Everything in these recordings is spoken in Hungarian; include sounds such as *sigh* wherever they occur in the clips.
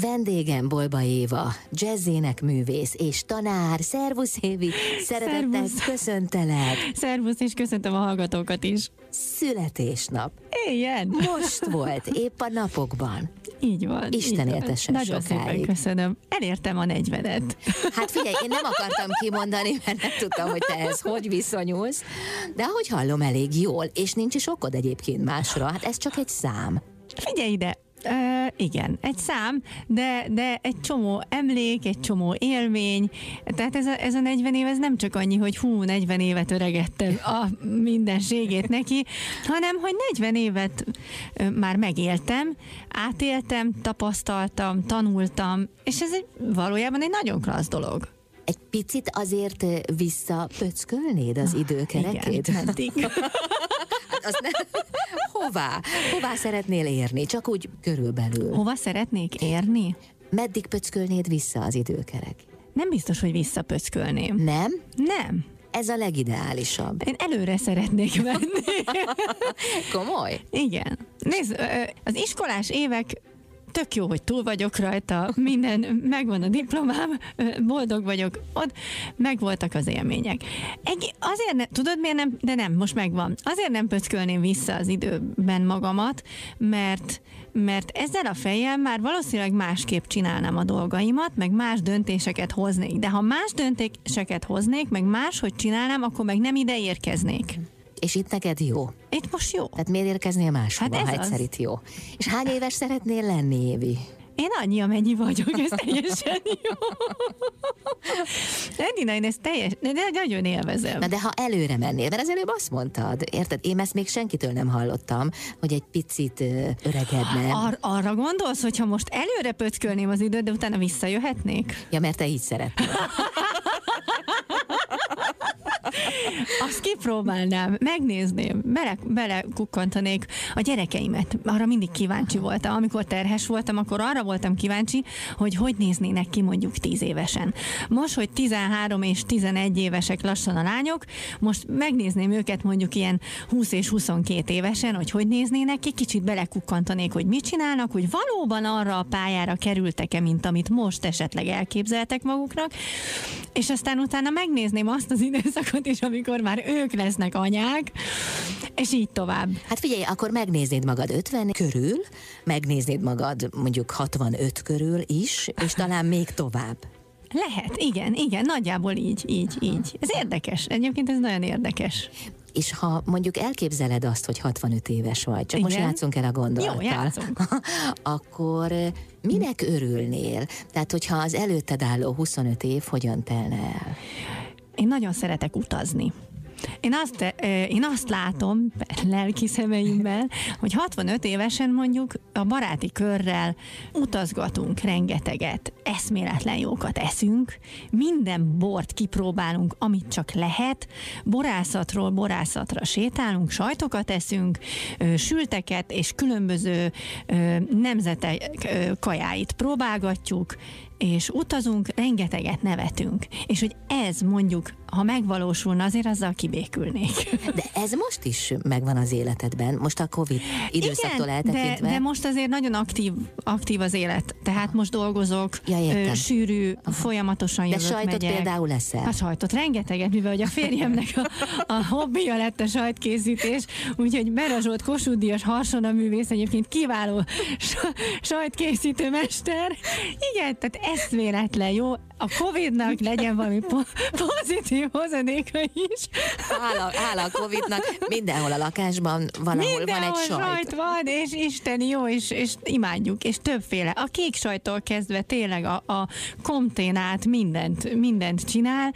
Vendégem Bolba Éva, jazzének művész és tanár. Szervusz Évi, szeretettel Szervusz. köszöntelek. Szervusz, és köszöntöm a hallgatókat is. Születésnap. Éljen! Most volt, épp a napokban. Így van. Isten éltessen Nagyon szépen sokáig. köszönöm. Elértem a 40-et. Hát figyelj, én nem akartam kimondani, mert nem tudtam, hogy te ehhez hogy viszonyulsz, de ahogy hallom, elég jól, és nincs is okod egyébként másra, hát ez csak egy szám. Figyelj ide! Igen, egy szám, de, de egy csomó emlék, egy csomó élmény. Tehát ez a, ez a 40 év, ez nem csak annyi, hogy hú, 40 évet öregettem a mindenségét neki, hanem, hogy 40 évet már megéltem, átéltem, tapasztaltam, tanultam, és ez egy, valójában egy nagyon klassz dolog. Egy picit azért visszapöckölnéd az időkerekét? Igen, meddig? *laughs* Hát azt nem... Hová? Hová szeretnél érni? Csak úgy körülbelül. Hova szeretnék érni? Meddig pöckölnéd vissza az időkerek? Nem biztos, hogy visszapöckölném. Nem? Nem. Ez a legideálisabb. Én előre szeretnék menni. *laughs* Komoly? Igen. Nézd, az iskolás évek tök jó, hogy túl vagyok rajta, minden, megvan a diplomám, boldog vagyok, ott megvoltak az élmények. Egy, azért nem, tudod miért nem, de nem, most megvan. Azért nem pöckölném vissza az időben magamat, mert, mert ezzel a fejjel már valószínűleg másképp csinálnám a dolgaimat, meg más döntéseket hoznék. De ha más döntéseket hoznék, meg máshogy csinálnám, akkor meg nem ide érkeznék. És itt neked jó? Itt most jó. Tehát miért érkeznél máshova, Hát ez ha az. egyszer itt jó? És hány éves szeretnél lenni, Évi? Én annyi, amennyi vagyok, ez teljesen jó. Edina, én ezt teljes, de nagyon élvezem. Na de ha előre mennél, mert az előbb azt mondtad, érted? Én ezt még senkitől nem hallottam, hogy egy picit öregedne. Ar- arra gondolsz, hogy ha most előre pöckölném az időt, de utána visszajöhetnék? Ja, mert te így szeretnél. *laughs* Azt kipróbálnám, megnézném, bele, belekukkantanék a gyerekeimet. Arra mindig kíváncsi voltam. Amikor terhes voltam, akkor arra voltam kíváncsi, hogy hogy néznének ki mondjuk 10 évesen. Most, hogy 13 és 11 évesek lassan a lányok, most megnézném őket mondjuk ilyen 20 és 22 évesen, hogy hogy néznének ki, kicsit belekukkantanék, hogy mit csinálnak, hogy valóban arra a pályára kerültek-e, mint amit most esetleg elképzeltek maguknak, és aztán utána megnézném azt az időszakot is, amikor már ők lesznek anyák, és így tovább. Hát figyelj, akkor megnéznéd magad 50 körül, megnéznéd magad mondjuk 65 körül is, és talán még tovább. Lehet, igen, igen, nagyjából így, így, így. Ez érdekes, egyébként ez nagyon érdekes. És ha mondjuk elképzeled azt, hogy 65 éves vagy, csak most Igen. játszunk el a gondolattal, Jó, játszunk. *laughs* akkor eh, minek örülnél? Tehát, hogyha az előtted álló 25 év hogyan telne el? Én nagyon szeretek utazni. Én azt, ö, én azt látom lelki szemeimmel, hogy 65 évesen mondjuk a baráti körrel utazgatunk rengeteget, eszméletlen jókat eszünk, minden bort kipróbálunk, amit csak lehet, borászatról borászatra sétálunk, sajtokat eszünk, sülteket és különböző nemzetek kajáit próbálgatjuk, és utazunk, rengeteget nevetünk. És hogy ez mondjuk, ha megvalósulna, azért azzal kibékülnék. De ez most is megvan az életedben, most a Covid időszaktól de, eltekintve. de most azért nagyon aktív, aktív az élet. Tehát most dolgozok, Ja, értem. sűrű, folyamatosan de jövök, sajtot megyek. például leszel. A sajtot rengeteget, mivel hogy a férjemnek a, a hobbija lett a sajtkészítés, úgyhogy Berazsolt Kossuth Díjas Harsona művész egyébként kiváló sa- sajtkészítő mester. Igen, tehát eszméletlen jó. A Covid-nak legyen valami po- pozitív hozadéka is. Hála, hála a Covid-nak, mindenhol a lakásban valahol van Mindenhol egy sajt. sajt van, és Isten jó, és, és imádjuk, és többféle. A kék sajttól kezdve tényleg a, a komténát, mindent, mindent csinál,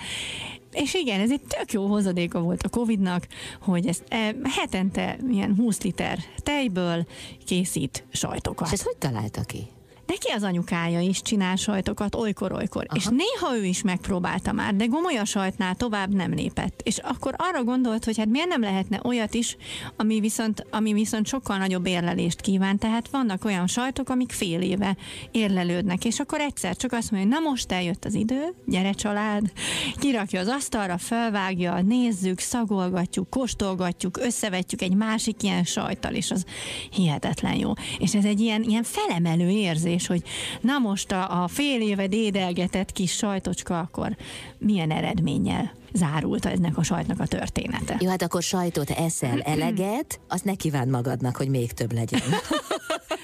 és igen, ez egy tök jó hozadéka volt a Covidnak, hogy ezt e, hetente ilyen 20 liter tejből készít sajtokat. És ezt hogy találta ki? Neki az anyukája is csinál sajtokat olykor-olykor, és néha ő is megpróbálta már, de gomolya sajtnál tovább nem lépett. És akkor arra gondolt, hogy hát miért nem lehetne olyat is, ami viszont, ami viszont sokkal nagyobb érlelést kíván. Tehát vannak olyan sajtok, amik fél éve érlelődnek, és akkor egyszer csak azt mondja, hogy na most eljött az idő, gyere család, kirakja az asztalra, felvágja, nézzük, szagolgatjuk, kóstolgatjuk, összevetjük egy másik ilyen sajttal, és az hihetetlen jó. És ez egy ilyen, ilyen felemelő érzés és hogy na most a, a fél éve dédelgetett kis sajtocska, akkor milyen eredménnyel zárult ennek a sajtnak a története. Jó, hát akkor sajtot eszel *clears throat* eleget, azt ne kívánt magadnak, hogy még több legyen. *laughs*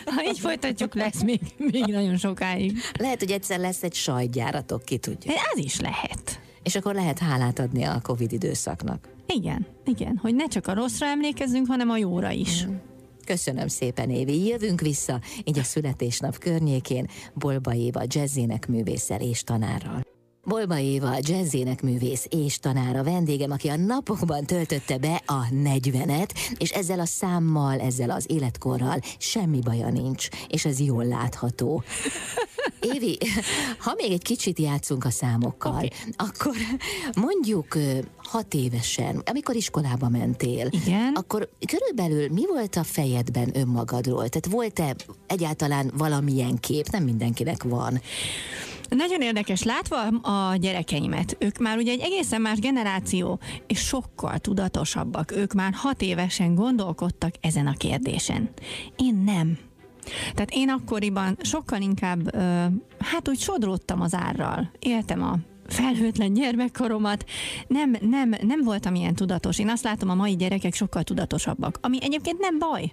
Ha így folytatjuk, lesz még, még nagyon sokáig. Lehet, hogy egyszer lesz egy sajtgyáratok, ki tudja. Ez is lehet. És akkor lehet hálát adni a Covid időszaknak. Igen, igen, hogy ne csak a rosszra emlékezzünk, hanem a jóra is. Köszönöm szépen, Évi. Jövünk vissza, így a születésnap környékén, Bolba Éva jazzének művésszel és tanárral. Bolba Éva, jazzének művész és tanára vendégem, aki a napokban töltötte be a 40-et, és ezzel a számmal, ezzel az életkorral semmi baja nincs, és ez jól látható. *laughs* Évi, ha még egy kicsit játszunk a számokkal, okay. akkor mondjuk hat évesen, amikor iskolába mentél, Igen. akkor körülbelül mi volt a fejedben önmagadról? Tehát volt-e egyáltalán valamilyen kép? Nem mindenkinek van. Nagyon érdekes látva a gyerekeimet. Ők már ugye egy egészen más generáció, és sokkal tudatosabbak. Ők már hat évesen gondolkodtak ezen a kérdésen. Én nem. Tehát én akkoriban sokkal inkább, hát úgy sodródtam az árral. Éltem a felhőtlen gyermekkoromat, nem, nem, nem voltam ilyen tudatos. Én azt látom, a mai gyerekek sokkal tudatosabbak, ami egyébként nem baj.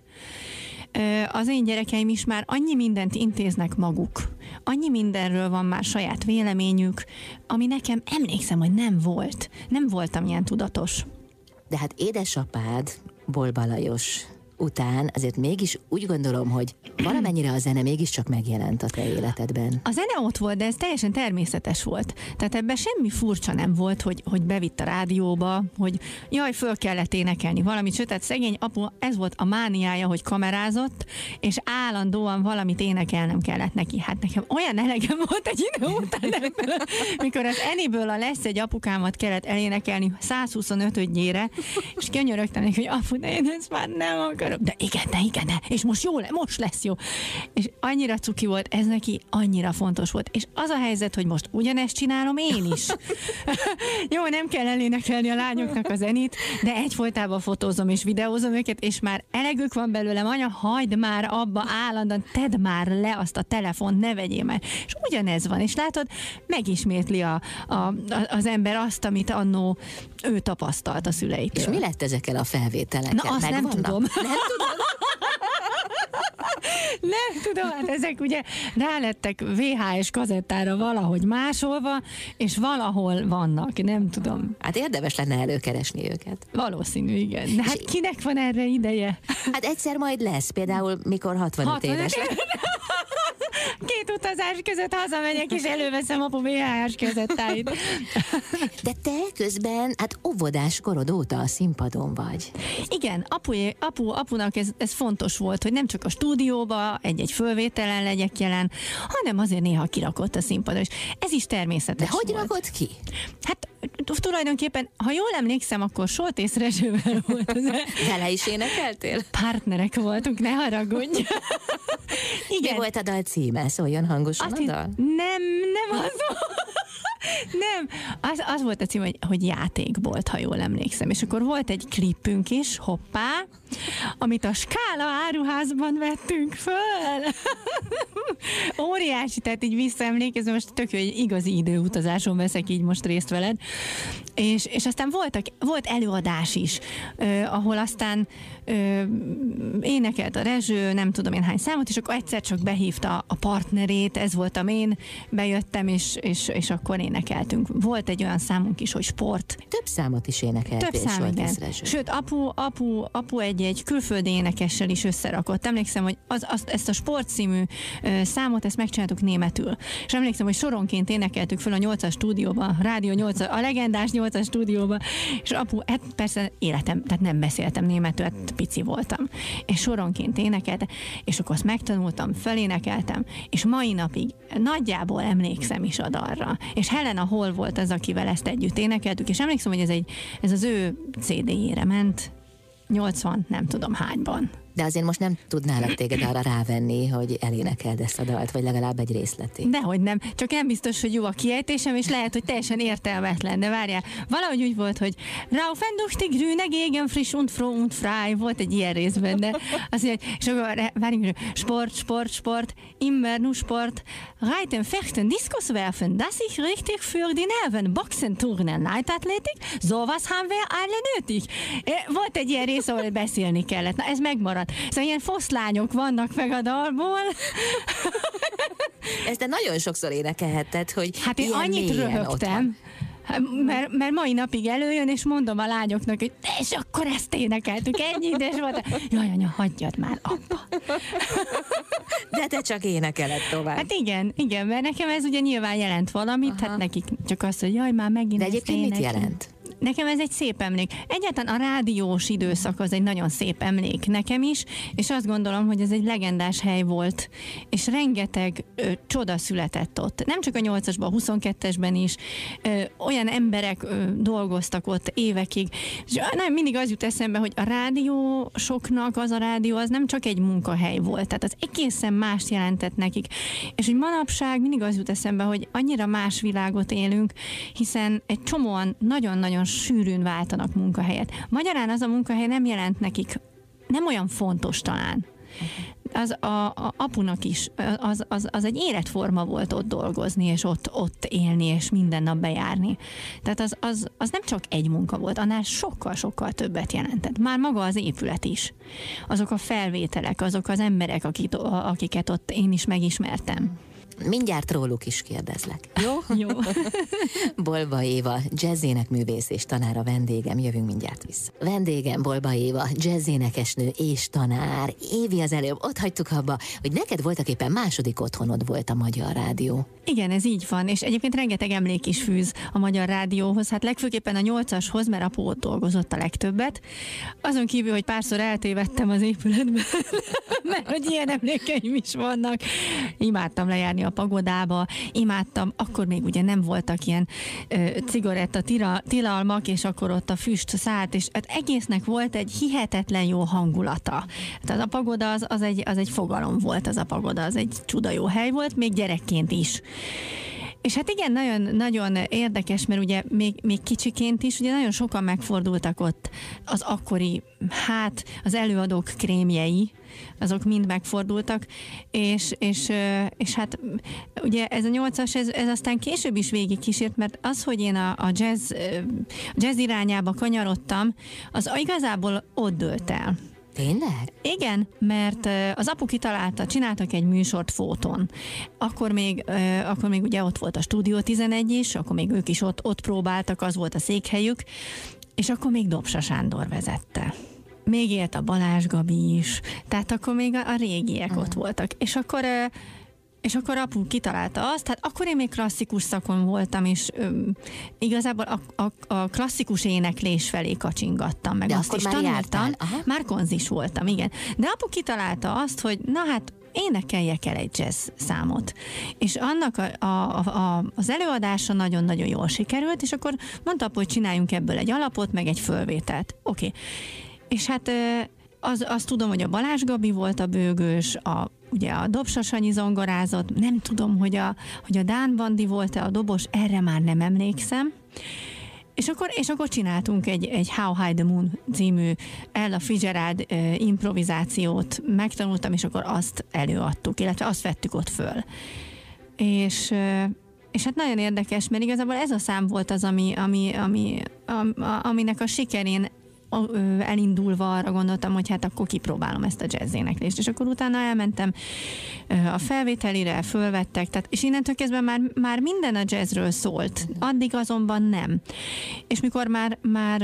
Az én gyerekeim is már annyi mindent intéznek maguk, annyi mindenről van már saját véleményük, ami nekem emlékszem, hogy nem volt. Nem voltam ilyen tudatos. De hát édesapád, Bolba Lajos után azért mégis úgy gondolom, hogy valamennyire a zene mégiscsak megjelent a te életedben. A zene ott volt, de ez teljesen természetes volt. Tehát ebben semmi furcsa nem volt, hogy, hogy bevitt a rádióba, hogy jaj, föl kellett énekelni valamit, sőt, tehát szegény apu, ez volt a mániája, hogy kamerázott, és állandóan valamit énekelnem kellett neki. Hát nekem olyan elegem volt egy idő után ebből, mikor az Eniből a lesz egy apukámat kellett elénekelni 125-ödjére, és könyörögtem neki, hogy apu, de én ezt már nem akarom. De igen, de igen, de. És most jó, le, most lesz jó. És annyira cuki volt, ez neki annyira fontos volt. És az a helyzet, hogy most ugyanezt csinálom én is. *laughs* jó, nem kell elénekelni a lányoknak a zenét, de egyfolytában fotózom és videózom őket, és már elegük van belőlem, anya, hagyd már abba állandóan, tedd már le azt a telefont, ne vegyél már. És ugyanez van, és látod, megismétli a, a, a, az ember azt, amit annó ő tapasztalt a szüleitől. És mi lett ezekkel a felvételekkel? Na, azt nem Megvannak? tudom. Nem tudom. Nem tudom, hát ezek ugye rálettek VHS kazettára valahogy másolva, és valahol vannak, nem tudom. Hát érdemes lenne előkeresni őket. Valószínű, igen. De hát kinek van erre ideje? Hát egyszer majd lesz, például mikor 65, 65 éves. Két utazás között hazamegyek, és előveszem apu VHS kazettáit. De te közben, hát óvodás korod óta a színpadon vagy. Igen, apu, apu, apunak ez, ez fontos volt, hogy nem csak a stúdióba, egy-egy fölvételen legyek jelen, hanem azért néha kirakott a színpadon, és ez is természetes De hogy volt. rakod ki? Hát tulajdonképpen, ha jól emlékszem, akkor Soltész Rezsővel volt Vele is énekeltél? partnerek voltunk, ne haragudj. Mi Igen, volt a dal címe? Szóljon hangosan azt a dal? nem, nem az volt. Nem, az, az volt a cím, hogy, hogy játékbolt, ha jól emlékszem. És akkor volt egy klipünk is, hoppá, amit a Skála áruházban vettünk föl. *laughs* Óriási, tehát így visszaemlékezem, most tök jó, hogy igazi időutazáson veszek így most részt veled. És, és aztán voltak, volt előadás is, eh, ahol aztán eh, énekelt a Rezső, nem tudom én hány számot, és akkor egyszer csak behívta a partnerét, ez voltam én, bejöttem, és, és, és akkor énekeltünk. Volt egy olyan számunk is, hogy sport, Több számot is énekeltél. több szám, igen. Sőt, apu, apu, apu egy, egy külföldi énekessel is összerakott. Emlékszem, hogy az, az, ezt a sport című ö, számot, ezt megcsináltuk németül. És emlékszem, hogy soronként énekeltük föl a 8-as stúdióba, a Rádió 8 a legendás 8-as stúdióba, és apu, hát persze életem, tehát nem beszéltem németül, hát pici voltam. És soronként énekelte, és akkor azt megtanultam, felénekeltem, és mai napig nagyjából emlékszem is a dalra. És Helena Hall volt az, akivel ezt együtt énekeltük, és emlékszem, hogy ez, egy, ez az ő CD-jére ment, 80, nem tudom hányban. De azért most nem tudnálak téged arra rávenni, hogy elénekeld ezt a dalt, vagy legalább egy részletét. Dehogy nem. Csak nem biztos, hogy jó a kiejtésem, és lehet, hogy teljesen értelmetlen. De várjál, valahogy úgy volt, hogy Raufen durch die grüne Gegend frisch und froh und frei. Volt egy ilyen rész benne. Azt mondja, és akkor várjunk, sport, sport, sport, immer nur sport, reiten, fechten, Diskus werfen, das ich richtig für die Nerven, boxen, turnen, Leichtathletik, sowas haben wir alle nötig. Volt egy ilyen rész, ahol beszélni kellett. Na, ez megmaradt. Szóval ilyen foszlányok vannak meg a dalból. Ezt te nagyon sokszor énekelhetted, hogy Hát én annyit röhögtem. Hát, mert, mert mai napig előjön, és mondom a lányoknak, hogy és akkor ezt énekeltük, ennyi idős volt. Jaj, anya, hagyjad már abba. *laughs* De te csak énekeled tovább. Hát igen, igen, mert nekem ez ugye nyilván jelent valamit, Aha. hát nekik csak az, hogy jaj, már megint De egyébként mit jelent? Nekem ez egy szép emlék. Egyáltalán a rádiós időszak az egy nagyon szép emlék nekem is, és azt gondolom, hogy ez egy legendás hely volt, és rengeteg ö, csoda született ott. Nem csak a 8-asban, a 22-esben is. Ö, olyan emberek ö, dolgoztak ott évekig. És nem, mindig az jut eszembe, hogy a rádiósoknak az a rádió az nem csak egy munkahely volt, tehát az egészen más jelentett nekik. És hogy manapság mindig az jut eszembe, hogy annyira más világot élünk, hiszen egy csomóan nagyon-nagyon sűrűn váltanak munkahelyet. Magyarán az a munkahely nem jelent nekik, nem olyan fontos talán. Az a, a apunak is, az, az, az egy életforma volt ott dolgozni, és ott, ott élni, és minden nap bejárni. Tehát az, az, az nem csak egy munka volt, annál sokkal-sokkal többet jelentett. Már maga az épület is. Azok a felvételek, azok az emberek, akik, akiket ott én is megismertem. Mindjárt róluk is kérdezlek. Jó? Jó. *laughs* Bolba Éva, jazzének művész és tanára vendégem, jövünk mindjárt vissza. Vendégem Bolba Éva, jazzénekesnő és tanár. Évi az előbb ott hagytuk abba, hogy neked voltak éppen második otthonod volt a Magyar Rádió. Igen, ez így van, és egyébként rengeteg emlék is fűz a Magyar Rádióhoz, hát legfőképpen a nyolcashoz, mert apu ott dolgozott a legtöbbet. Azon kívül, hogy párszor eltévedtem az épületben, *laughs* mert hogy ilyen emlékeim is vannak. Imádtam lejárni a pagodába, imádtam, akkor még ugye nem voltak ilyen ö, cigaretta tira, tilalmak, és akkor ott a füst szállt, és hát egésznek volt egy hihetetlen jó hangulata. Tehát a pagoda az, az, egy, az egy fogalom volt, az a pagoda, az egy csuda jó hely volt, még gyerekként is. És hát igen, nagyon, nagyon érdekes, mert ugye még, még kicsiként is, ugye nagyon sokan megfordultak ott az akkori, hát az előadók krémjei, azok mind megfordultak, és, és, és hát ugye ez a nyolcas, ez, ez aztán később is végig kísért, mert az, hogy én a, a jazz, jazz irányába kanyarodtam, az igazából ott dőlt el. Tényleg? Igen, mert az apu kitalálta, csináltak egy műsort Fóton. Akkor még, akkor még ugye ott volt a Stúdió 11 is, akkor még ők is ott, ott próbáltak, az volt a székhelyük, és akkor még Dobsa Sándor vezette még élt a Balázs Gabi is, tehát akkor még a, a régiek uh-huh. ott voltak. És akkor és akkor apu kitalálta azt, hát akkor én még klasszikus szakon voltam, és öm, igazából a, a, a klasszikus éneklés felé kacsingattam, meg De azt is már tanultam. Már konzis voltam, igen. De apu kitalálta azt, hogy na hát énekeljek el egy jazz számot. És annak a, a, a, az előadása nagyon-nagyon jól sikerült, és akkor mondta, hogy csináljunk ebből egy alapot, meg egy fölvételt. Oké. Okay. És hát az, azt tudom, hogy a Balázs Gabi volt a bőgős, a, ugye a Dobsasanyi zongorázott, nem tudom, hogy a, hogy a Dán Bandi volt-e a dobos, erre már nem emlékszem. És akkor, és akkor csináltunk egy, egy How High the Moon című Ella Fitzgerald uh, improvizációt, megtanultam, és akkor azt előadtuk, illetve azt vettük ott föl. És uh, és hát nagyon érdekes, mert igazából ez a szám volt az, ami, ami, ami, aminek a sikerén elindulva arra gondoltam, hogy hát akkor kipróbálom ezt a jazz éneklést, és akkor utána elmentem a felvételire, fölvettek, tehát, és innentől kezdve már, már minden a jazzről szólt, addig azonban nem. És mikor már, már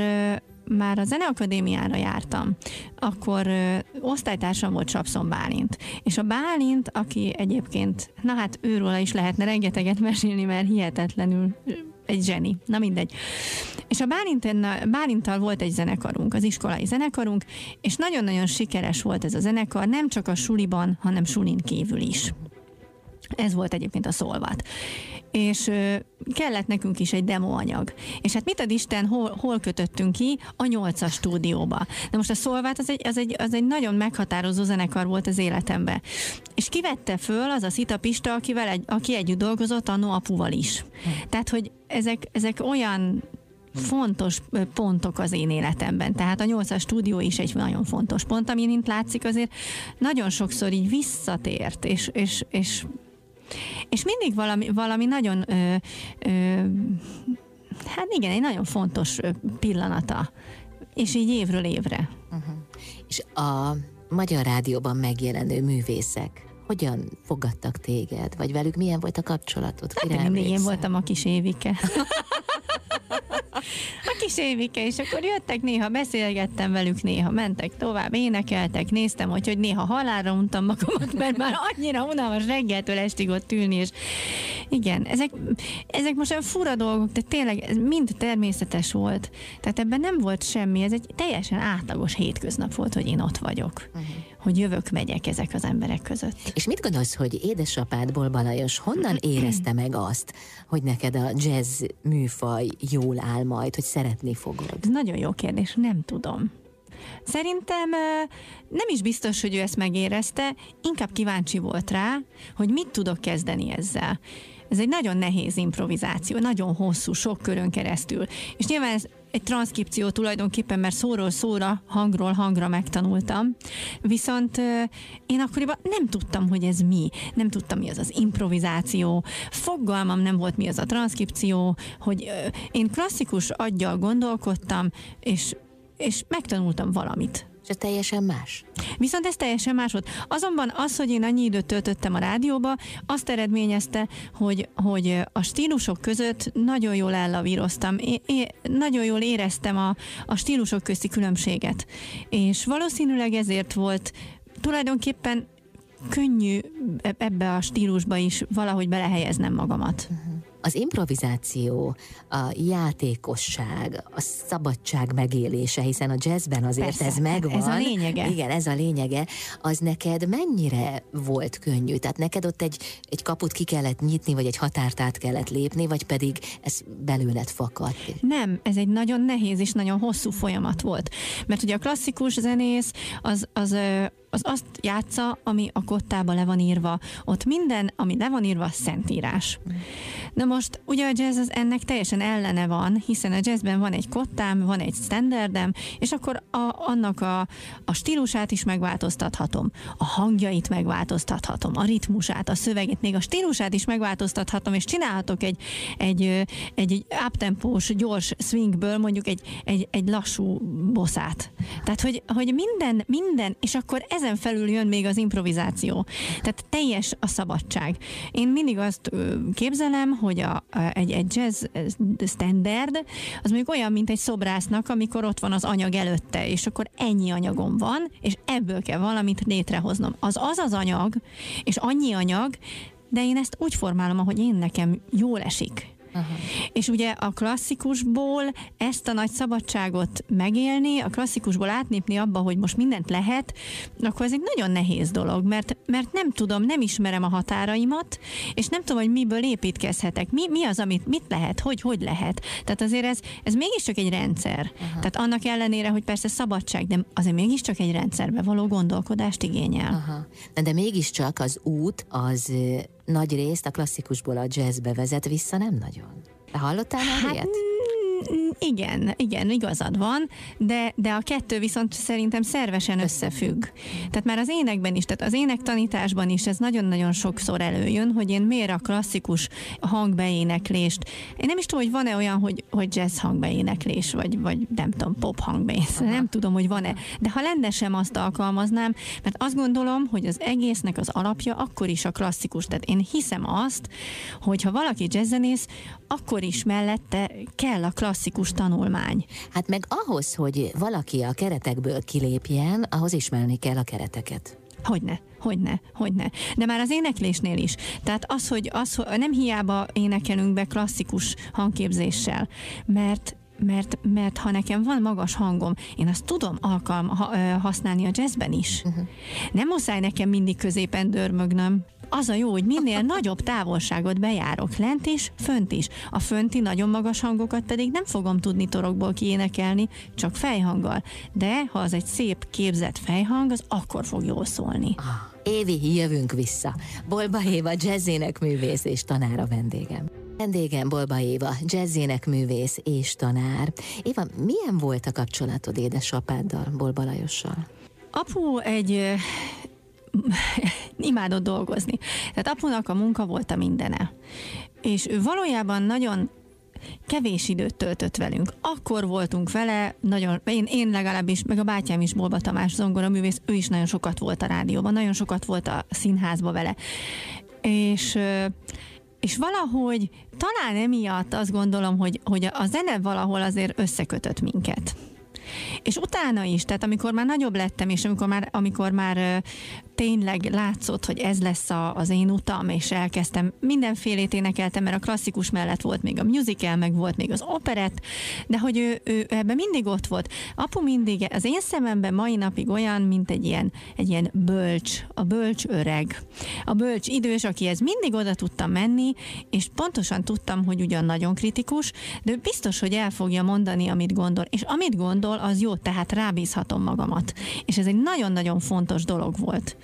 már a Zeneakadémiára jártam, akkor ö, osztálytársam volt Sapszon Bálint. És a Bálint, aki egyébként, na hát őről is lehetne rengeteget mesélni, mert hihetetlenül egy zseni. Na mindegy. És a Bálintal volt egy zenekarunk, az iskolai zenekarunk, és nagyon-nagyon sikeres volt ez a zenekar, nem csak a suliban, hanem sulin kívül is. Ez volt egyébként a szolvat. És kellett nekünk is egy demoanyag. És hát mit ad Isten, hol, hol kötöttünk ki? A nyolcas stúdióba. De most a Szolvát az egy, az, egy, az egy nagyon meghatározó zenekar volt az életemben. És kivette föl az a Szita Pista, akivel egy, aki együtt dolgozott a apuval is. Tehát, hogy ezek, ezek olyan fontos pontok az én életemben. Tehát a nyolcas stúdió is egy nagyon fontos pont, ami mint látszik azért nagyon sokszor így visszatért, és, és, és és mindig valami, valami nagyon, ö, ö, hát igen, egy nagyon fontos pillanata, és így évről évre. Uh-huh. És a Magyar Rádióban megjelenő művészek, hogyan fogadtak téged, vagy velük milyen volt a kapcsolatod? Hát mindig én voltam a kis évike. *laughs* a kis évike, és akkor jöttek, néha beszélgettem velük, néha mentek tovább, énekeltek, néztem, hogy, hogy néha halálra untam magamat, mert már annyira unalmas reggeltől estig ott ülni, és igen, ezek, ezek most olyan fura dolgok, de tényleg ez mind természetes volt. Tehát ebben nem volt semmi, ez egy teljesen átlagos hétköznap volt, hogy én ott vagyok. Uh-huh. Hogy jövök, megyek ezek az emberek között. És mit gondolsz, hogy édesapád Bolbalajos honnan *clears throat* érezte meg azt, hogy neked a jazz műfaj jól áll majd, hogy szeretni fogod? Ez nagyon jó kérdés, nem tudom. Szerintem nem is biztos, hogy ő ezt megérezte, inkább kíváncsi volt rá, hogy mit tudok kezdeni ezzel. Ez egy nagyon nehéz improvizáció, nagyon hosszú, sok körön keresztül. És nyilván ez egy transzkripció tulajdonképpen, mert szóról szóra, hangról hangra megtanultam. Viszont én akkoriban nem tudtam, hogy ez mi. Nem tudtam, mi az az improvizáció. Fogalmam nem volt, mi az a transzkripció, hogy én klasszikus aggyal gondolkodtam, és, és megtanultam valamit ez teljesen más. Viszont ez teljesen más volt. Azonban az, hogy én annyi időt töltöttem a rádióba, azt eredményezte, hogy, hogy a stílusok között nagyon jól ellavíroztam. Én, én nagyon jól éreztem a, a stílusok közti különbséget. És valószínűleg ezért volt tulajdonképpen könnyű e-, ebbe a stílusba is valahogy belehelyeznem magamat. Uh-huh az improvizáció, a játékosság, a szabadság megélése, hiszen a jazzben azért Persze, ez megvan. Ez a lényege. Igen, ez a lényege. Az neked mennyire volt könnyű? Tehát neked ott egy, egy kaput ki kellett nyitni, vagy egy határt át kellett lépni, vagy pedig ez belőled fakadt? Nem, ez egy nagyon nehéz és nagyon hosszú folyamat volt. Mert ugye a klasszikus zenész az, az az azt játsza, ami a kottába le van írva. Ott minden, ami le van írva, szentírás. Na most ugye a jazz az ennek teljesen ellene van, hiszen a jazzben van egy kottám, van egy standardem, és akkor a, annak a, a stílusát is megváltoztathatom, a hangjait megváltoztathatom, a ritmusát, a szövegét, még a stílusát is megváltoztathatom, és csinálhatok egy, egy, egy, egy uptempós, gyors swingből mondjuk egy, egy, egy lassú bosszát. Tehát, hogy, hogy minden, minden, és akkor ezen felül jön még az improvizáció. Tehát teljes a szabadság. Én mindig azt képzelem, hogy a, a, egy, egy jazz standard az mondjuk olyan, mint egy szobrásznak, amikor ott van az anyag előtte, és akkor ennyi anyagom van, és ebből kell valamit létrehoznom. Az az az anyag, és annyi anyag, de én ezt úgy formálom, ahogy én nekem jól esik. Aha. És ugye a klasszikusból ezt a nagy szabadságot megélni, a klasszikusból átnépni abba, hogy most mindent lehet, akkor ez egy nagyon nehéz dolog, mert, mert nem tudom, nem ismerem a határaimat, és nem tudom, hogy miből építkezhetek. Mi, mi az, amit mit lehet, hogy hogy lehet. Tehát azért ez, ez mégiscsak egy rendszer. Aha. Tehát annak ellenére, hogy persze szabadság, de azért mégiscsak egy rendszerbe való gondolkodást igényel. Aha. De, de mégiscsak az út az nagy részt a klasszikusból a jazzbe vezet vissza, nem nagyon. De hallottál már hát, ilyet? Igen, igen, igazad van, de, de a kettő viszont szerintem szervesen összefügg. Tehát már az énekben is, tehát az énektanításban is ez nagyon-nagyon sokszor előjön, hogy én miért a klasszikus hangbeéneklést, én nem is tudom, hogy van-e olyan, hogy, hogy jazz hangbeéneklés, vagy, vagy nem tudom, pop hangbeéneklés, nem tudom, hogy van-e, de ha lenne sem azt alkalmaznám, mert azt gondolom, hogy az egésznek az alapja akkor is a klasszikus, tehát én hiszem azt, hogy ha valaki jazzzenész, akkor is mellette kell a klasszikus tanulmány. Hát meg ahhoz, hogy valaki a keretekből kilépjen, ahhoz ismerni kell a kereteket. Hogyne, hogyne, hogyne. De már az éneklésnél is. Tehát az, hogy, az, hogy nem hiába énekelünk be klasszikus hangképzéssel, mert mert, mert ha nekem van magas hangom, én azt tudom alkalm, ha, használni a jazzben is. Uh-huh. Nem muszáj nekem mindig középen dörmögnöm, az a jó, hogy minél nagyobb távolságot bejárok lent is, fönt is. A fönti nagyon magas hangokat pedig nem fogom tudni torokból kiénekelni, csak fejhanggal. De ha az egy szép képzett fejhang, az akkor fog jól szólni. Évi, jövünk vissza. Bolba Éva, jazzének művész és tanára vendégem. Vendégem Bolba Éva, jazzének művész és tanár. Éva, milyen volt a kapcsolatod édesapáddal, Bolba Lajossal? Apu egy *laughs* imádott dolgozni. Tehát apunak a munka volt a mindene. És ő valójában nagyon kevés időt töltött velünk. Akkor voltunk vele, nagyon, én, én legalábbis, meg a bátyám is, Bolba Tamás művész, ő is nagyon sokat volt a rádióban, nagyon sokat volt a színházban vele. És és valahogy talán emiatt azt gondolom, hogy, hogy a zene valahol azért összekötött minket. És utána is, tehát amikor már nagyobb lettem, és amikor már, amikor már tényleg látszott, hogy ez lesz a, az én utam, és elkezdtem, mindenfélét énekeltem, mert a klasszikus mellett volt még a musical, meg volt még az operett, de hogy ő, ő ebben mindig ott volt. Apu mindig, az én szememben mai napig olyan, mint egy ilyen, egy ilyen bölcs, a bölcs öreg. A bölcs idős, akihez mindig oda tudtam menni, és pontosan tudtam, hogy ugyan nagyon kritikus, de biztos, hogy el fogja mondani, amit gondol. És amit gondol, az jó, tehát rábízhatom magamat. És ez egy nagyon-nagyon fontos dolog volt.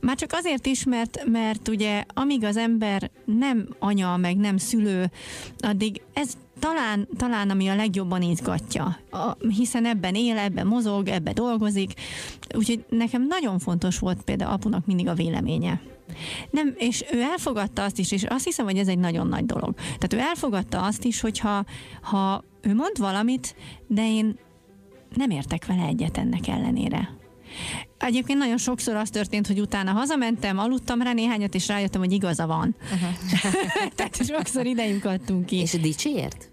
Már csak azért is, mert, mert ugye amíg az ember nem anya, meg nem szülő, addig ez talán, talán ami a legjobban izgatja, a, hiszen ebben él, ebben mozog, ebben dolgozik, úgyhogy nekem nagyon fontos volt például apunak mindig a véleménye. Nem, és ő elfogadta azt is, és azt hiszem, hogy ez egy nagyon nagy dolog. Tehát ő elfogadta azt is, hogyha ha ő mond valamit, de én nem értek vele egyet ennek ellenére. Egyébként nagyon sokszor az történt, hogy utána hazamentem, aludtam rá néhányat, és rájöttem, hogy igaza van. Uh-huh. *laughs* Tehát sokszor idejünk adtunk ki. És dicsért?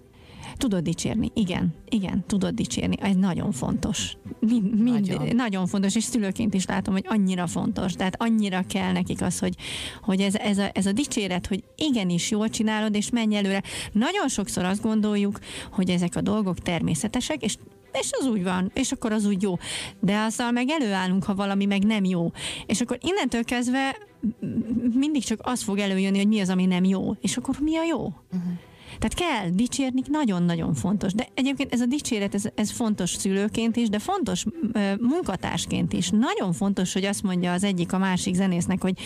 Tudod dicsérni, igen, igen, tudod dicsérni. Ez nagyon fontos. Mind, mind, nagyon. nagyon fontos, és szülőként is látom, hogy annyira fontos. Tehát annyira kell nekik az, hogy, hogy ez, ez, a, ez a dicséret, hogy igenis jól csinálod, és menj előre. Nagyon sokszor azt gondoljuk, hogy ezek a dolgok természetesek, és és az úgy van, és akkor az úgy jó. De azzal meg előállunk, ha valami meg nem jó. És akkor innentől kezdve mindig csak az fog előjönni, hogy mi az, ami nem jó. És akkor mi a jó? Uh-huh. Tehát kell dicsérni, nagyon-nagyon fontos. De egyébként ez a dicséret, ez, ez fontos szülőként is, de fontos ö, munkatársként is. Nagyon fontos, hogy azt mondja az egyik a másik zenésznek, hogy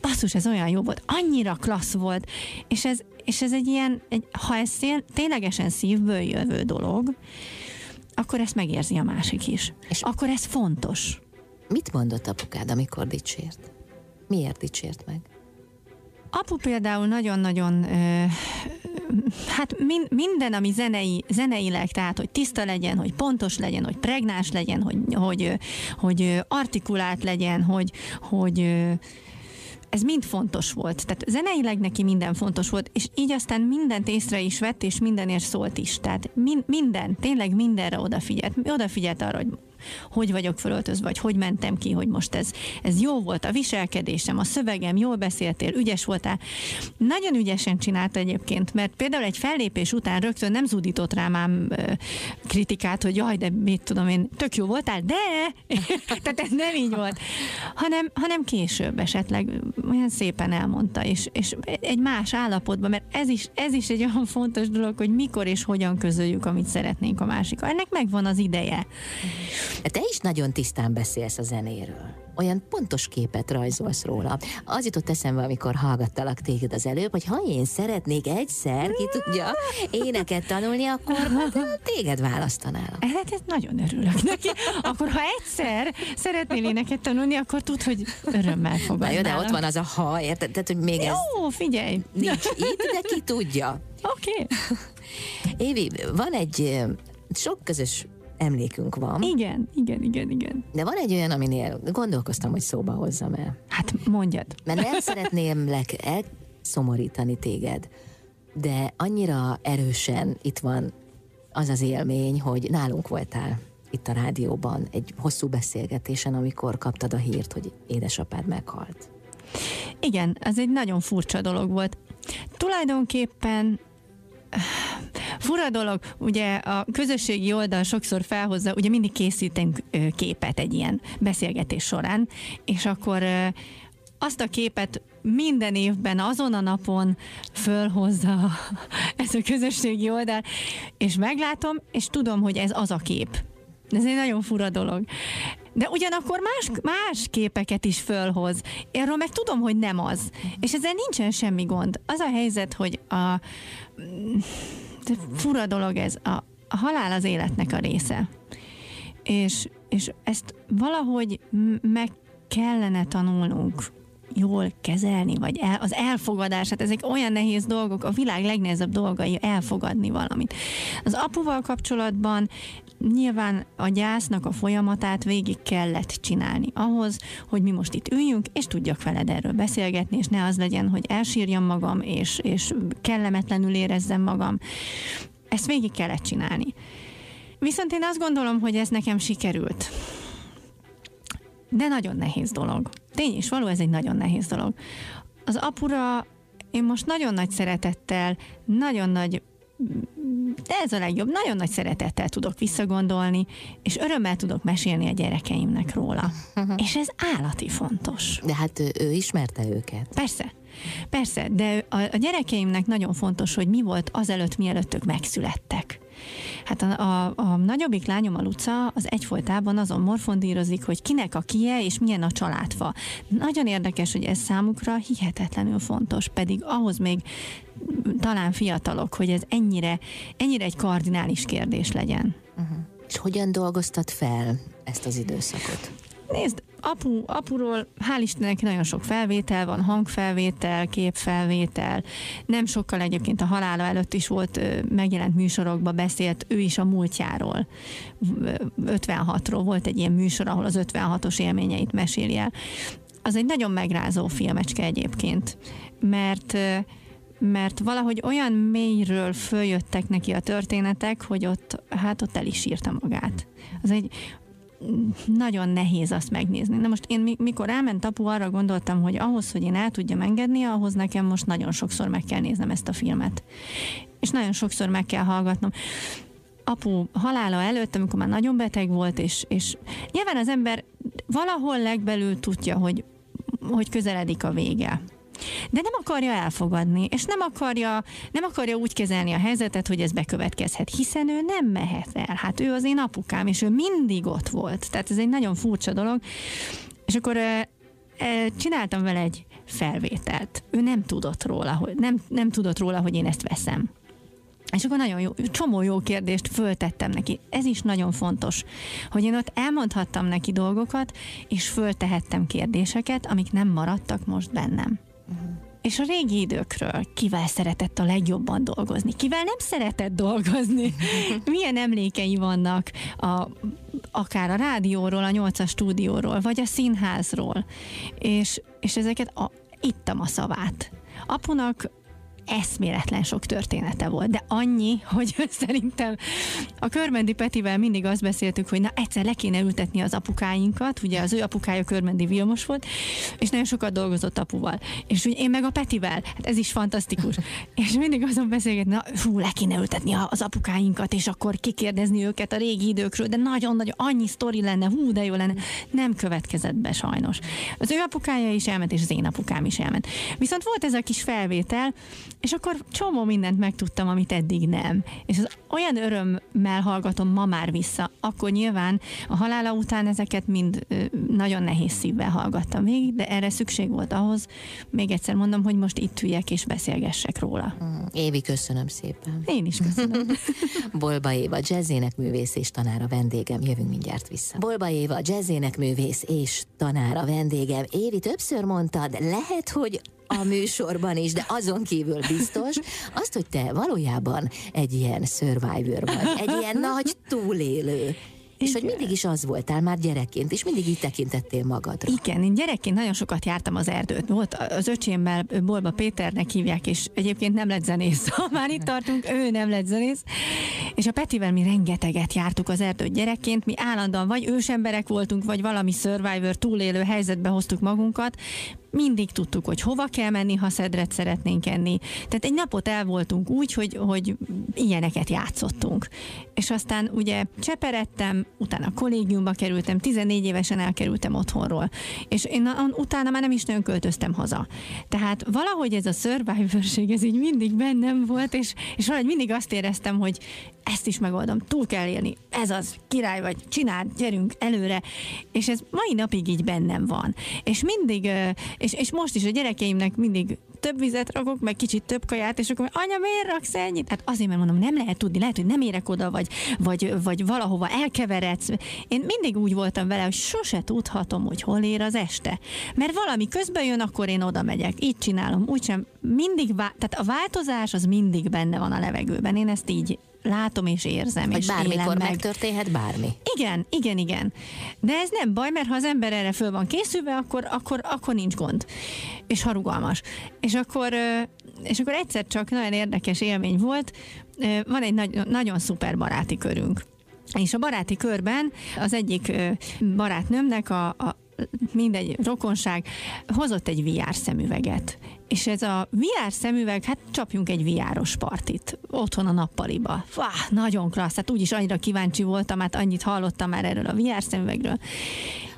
basszus, ez olyan jó volt, annyira klassz volt. És ez, és ez egy ilyen, egy, ha ez szél, ténylegesen szívből jövő dolog, akkor ezt megérzi a másik is. És akkor ez fontos. Mit mondott apukád, amikor dicsért? Miért dicsért meg? Apu például nagyon-nagyon, hát min, minden, ami zenei, zeneileg, tehát hogy tiszta legyen, hogy pontos legyen, hogy pregnás legyen, hogy, hogy, hogy artikulált legyen, hogy, hogy ez mind fontos volt. Tehát zeneileg neki minden fontos volt, és így aztán mindent észre is vett, és mindenért szólt is. Tehát min, minden, tényleg mindenre odafigyelt. Odafigyelt arra, hogy hogy vagyok fölöltözve, vagy hogy mentem ki, hogy most ez, ez jó volt a viselkedésem, a szövegem, jól beszéltél, ügyes voltál. Nagyon ügyesen csinálta egyébként, mert például egy fellépés után rögtön nem zúdított rám ám kritikát, hogy jaj, de mit tudom én, tök jó voltál, de *laughs* tehát ez nem így volt, hanem, hanem később esetleg olyan szépen elmondta, és, és egy más állapotban, mert ez is, ez is egy olyan fontos dolog, hogy mikor és hogyan közöljük, amit szeretnénk a másik. Ennek megvan az ideje. Te is nagyon tisztán beszélsz a zenéről olyan pontos képet rajzolsz róla. Az jutott eszembe, amikor hallgattalak téged az előbb, hogy ha én szeretnék egyszer, ki tudja, éneket tanulni, akkor téged választanálak. Hát ez nagyon örülök neki. Akkor ha egyszer szeretnél éneket tanulni, akkor tud, hogy örömmel fogadnálak. jó, de ott van az a ha, érted? Tehát, hogy még jó, ez... Jó, figyelj! Nincs itt, de ki tudja. Oké. Okay. Évi, van egy sok közös emlékünk van. Igen, igen, igen, igen. De van egy olyan, aminél gondolkoztam, hogy szóba hozzam el. Hát mondjad. Mert nem szeretném elszomorítani téged, de annyira erősen itt van az az élmény, hogy nálunk voltál itt a rádióban egy hosszú beszélgetésen, amikor kaptad a hírt, hogy édesapád meghalt. Igen, ez egy nagyon furcsa dolog volt. Tulajdonképpen Fura dolog, ugye a közösségi oldal sokszor felhozza, ugye mindig készítünk képet egy ilyen beszélgetés során, és akkor azt a képet minden évben, azon a napon fölhozza *laughs* ez a közösségi oldal, és meglátom, és tudom, hogy ez az a kép. Ez egy nagyon fura dolog. De ugyanakkor más, más képeket is fölhoz. Erről meg tudom, hogy nem az. És ezzel nincsen semmi gond. Az a helyzet, hogy a fura dolog ez. A, a halál az életnek a része. És, és ezt valahogy meg kellene tanulnunk jól kezelni, vagy el, az elfogadás, hát ezek olyan nehéz dolgok, a világ legnehezebb dolgai elfogadni valamit. Az apuval kapcsolatban nyilván a gyásznak a folyamatát végig kellett csinálni ahhoz, hogy mi most itt üljünk, és tudjak veled erről beszélgetni, és ne az legyen, hogy elsírjam magam, és, és kellemetlenül érezzem magam. Ezt végig kellett csinálni. Viszont én azt gondolom, hogy ez nekem sikerült. De nagyon nehéz dolog. Tény is való, ez egy nagyon nehéz dolog. Az apura én most nagyon nagy szeretettel, nagyon nagy de ez a legjobb, nagyon nagy szeretettel tudok visszagondolni, és örömmel tudok mesélni a gyerekeimnek róla. *laughs* és ez állati fontos. De hát ő, ő ismerte őket. Persze. Persze, de a, a gyerekeimnek nagyon fontos, hogy mi volt azelőtt, mielőtt ők megszülettek. Hát a, a, a nagyobbik lányom, a Luca, az egyfolytában azon morfondírozik, hogy kinek a kie és milyen a családfa. Nagyon érdekes, hogy ez számukra hihetetlenül fontos, pedig ahhoz még talán fiatalok, hogy ez ennyire, ennyire egy kardinális kérdés legyen. Uh-huh. És hogyan dolgoztat fel ezt az időszakot? Nézd, apu, apuról hál' Istennek nagyon sok felvétel van, hangfelvétel, képfelvétel. Nem sokkal egyébként a halála előtt is volt megjelent műsorokba beszélt ő is a múltjáról. 56-ról volt egy ilyen műsor, ahol az 56-os élményeit meséli el. Az egy nagyon megrázó filmecske egyébként, mert mert valahogy olyan mélyről följöttek neki a történetek, hogy ott, hát ott el is írta magát. Az egy nagyon nehéz azt megnézni. Na most én mikor elment apu, arra gondoltam, hogy ahhoz, hogy én el tudjam engedni, ahhoz nekem most nagyon sokszor meg kell néznem ezt a filmet. És nagyon sokszor meg kell hallgatnom apu halála előtt, amikor már nagyon beteg volt, és, és nyilván az ember valahol legbelül tudja, hogy, hogy közeledik a vége de nem akarja elfogadni, és nem akarja, nem akarja úgy kezelni a helyzetet, hogy ez bekövetkezhet, hiszen ő nem mehet el. Hát ő az én apukám, és ő mindig ott volt. Tehát ez egy nagyon furcsa dolog. És akkor csináltam vele egy felvételt. Ő nem tudott róla, hogy nem, nem tudott róla, hogy én ezt veszem. És akkor nagyon jó, csomó jó kérdést föltettem neki. Ez is nagyon fontos, hogy én ott elmondhattam neki dolgokat, és föltehettem kérdéseket, amik nem maradtak most bennem. Uh-huh. És a régi időkről kivel szeretett a legjobban dolgozni, kivel nem szeretett dolgozni, *laughs* milyen emlékei vannak a, akár a rádióról, a nyolcas stúdióról, vagy a színházról, és, és ezeket a, ittam a szavát. Apunak eszméletlen sok története volt, de annyi, hogy *laughs* szerintem a Körmendi Petivel mindig azt beszéltük, hogy na egyszer le kéne ültetni az apukáinkat, ugye az ő apukája Körmendi Vilmos volt, és nagyon sokat dolgozott apuval. És ugye én meg a Petivel, hát ez is fantasztikus. *laughs* és mindig azon beszélgetni, na fú, le kéne ültetni az apukáinkat, és akkor kikérdezni őket a régi időkről, de nagyon-nagyon annyi sztori lenne, hú, de jó lenne. Nem következett be sajnos. Az ő apukája is elment, és az én apukám is elment. Viszont volt ez a kis felvétel, és akkor csomó mindent megtudtam, amit eddig nem. És az olyan örömmel hallgatom ma már vissza. Akkor nyilván a halála után ezeket mind nagyon nehéz szívvel hallgattam végig, de erre szükség volt ahhoz, még egyszer mondom, hogy most itt üljek és beszélgessek róla. Mm, Évi, köszönöm szépen. Én is köszönöm. *laughs* Bolba Éva, jazzének művész és tanára vendégem. Jövünk mindjárt vissza. Bolba Éva, jazzének művész és tanára vendégem. Évi, többször mondtad, lehet, hogy a műsorban is, de azon kívül biztos, azt, hogy te valójában egy ilyen survivor vagy, egy ilyen nagy túlélő. És hogy mindig is az voltál már gyerekként, és mindig így tekintettél magadra. Igen, én gyerekként nagyon sokat jártam az erdőt. Volt az öcsémmel, Bolba Péternek hívják, és egyébként nem lett zenész. Ha már itt tartunk, ő nem lett zenész. És a Petivel mi rengeteget jártuk az erdőt gyerekként, mi állandóan vagy ősemberek voltunk, vagy valami Survivor túlélő helyzetbe hoztuk magunkat, mindig tudtuk, hogy hova kell menni, ha szedret szeretnénk enni. Tehát egy napot el voltunk úgy, hogy, hogy ilyeneket játszottunk. És aztán ugye cseperedtem, utána kollégiumba kerültem, 14 évesen elkerültem otthonról. És én utána már nem is nagyon költöztem haza. Tehát valahogy ez a survivor ez így mindig bennem volt, és, és valahogy mindig azt éreztem, hogy ezt is megoldom, túl kell élni, ez az, király vagy, csináld, gyerünk előre, és ez mai napig így bennem van. És mindig, és, és most is a gyerekeimnek mindig több vizet rakok, meg kicsit több kaját, és akkor anya, miért raksz ennyit? Hát azért, mert mondom, nem lehet tudni, lehet, hogy nem érek oda, vagy, vagy, vagy valahova elkeveredsz. Én mindig úgy voltam vele, hogy sose tudhatom, hogy hol ér az este. Mert valami közben jön, akkor én oda megyek. Így csinálom, úgysem mindig, vá- tehát a változás az mindig benne van a levegőben. Én ezt így látom és érzem. Vagy és bármikor meg. megtörténhet bármi. Igen, igen, igen. De ez nem baj, mert ha az ember erre föl van készülve, akkor, akkor, akkor nincs gond. És ha rugalmas. És akkor, és akkor egyszer csak nagyon érdekes élmény volt, van egy nagy, nagyon szuper baráti körünk. És a baráti körben az egyik barátnőmnek a, a mindegy, rokonság, hozott egy VR szemüveget. És ez a VR szemüveg, hát csapjunk egy VR-os partit otthon a nappaliba. Fá, nagyon klassz, hát úgyis annyira kíváncsi voltam, hát annyit hallottam már erről a VR szemüvegről.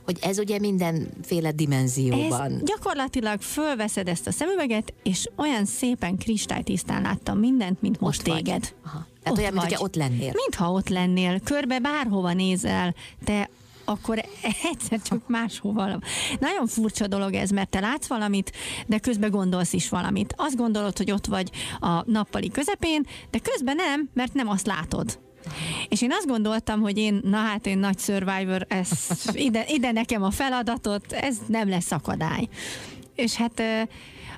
Hogy ez ugye mindenféle dimenzióban. Ez gyakorlatilag fölveszed ezt a szemüveget, és olyan szépen kristálytisztán láttam mindent, mint most, most téged. Aha. Tehát ott olyan, mint ott lennél. Mintha ott lennél. Körbe bárhova nézel, te akkor egyszer csak máshova. Nagyon furcsa dolog ez, mert te látsz valamit, de közben gondolsz is valamit. Azt gondolod, hogy ott vagy a nappali közepén, de közben nem, mert nem azt látod. És én azt gondoltam, hogy én, na hát én nagy survivor, ez, *laughs* ide, ide nekem a feladatot, ez nem lesz akadály. És hát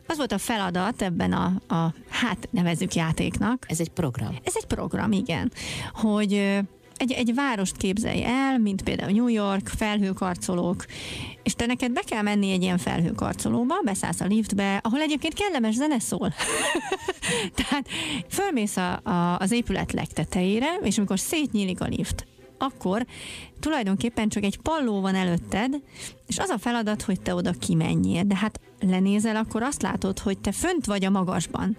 az volt a feladat ebben a, a hát nevezzük játéknak. Ez egy program. Ez egy program, igen. Hogy egy, egy várost képzelj el, mint például New York, felhőkarcolók, és te neked be kell menni egy ilyen felhőkarcolóba, beszállsz a liftbe, ahol egyébként kellemes zene szól. *laughs* Tehát fölmész a, a, az épület legtetejére, és amikor szétnyílik a lift, akkor tulajdonképpen csak egy palló van előtted, és az a feladat, hogy te oda kimenjél. De hát lenézel, akkor azt látod, hogy te fönt vagy a magasban.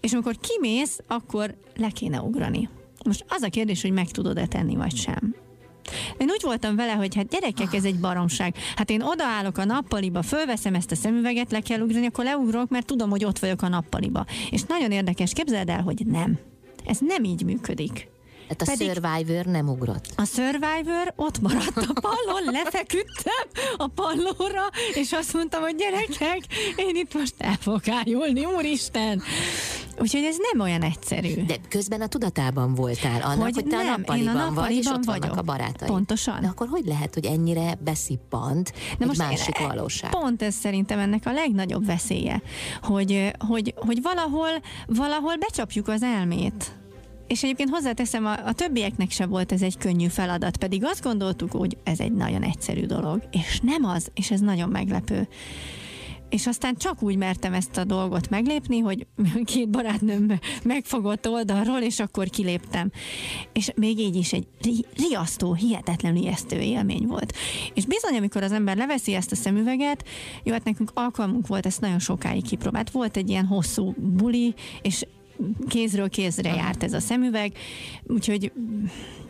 És amikor kimész, akkor le kéne ugrani. Most az a kérdés, hogy meg tudod-e tenni, vagy sem. Én úgy voltam vele, hogy hát gyerekek, ez egy baromság. Hát én odaállok a nappaliba, fölveszem ezt a szemüveget, le kell ugrani, akkor leugrok, mert tudom, hogy ott vagyok a nappaliba. És nagyon érdekes, képzeld el, hogy nem. Ez nem így működik. Hát a Pedig Survivor nem ugrott. A Survivor ott maradt a pallon, *laughs* lefeküdtem a pallóra, és azt mondtam, hogy gyerekek, én itt most el fogok ájulni, úristen. Úgyhogy ez nem olyan egyszerű. De közben a tudatában voltál annak, hogy, hogy te nem, a nappaliban, a nappaliban vagy, és ott vagyok. vannak a barátaid. Pontosan. De akkor hogy lehet, hogy ennyire beszippant egy most másik valóság? Pont ez szerintem ennek a legnagyobb veszélye, hogy, hogy, hogy valahol, valahol becsapjuk az elmét és egyébként hozzáteszem, a, a többieknek se volt ez egy könnyű feladat, pedig azt gondoltuk, hogy ez egy nagyon egyszerű dolog, és nem az, és ez nagyon meglepő. És aztán csak úgy mertem ezt a dolgot meglépni, hogy *laughs* két barátnőm megfogott oldalról, és akkor kiléptem. És még így is egy ri- riasztó, hihetetlen ijesztő élmény volt. És bizony, amikor az ember leveszi ezt a szemüveget, jó, hát nekünk alkalmunk volt ezt nagyon sokáig kipróbált. Volt egy ilyen hosszú buli, és kézről kézre járt ez a szemüveg, úgyhogy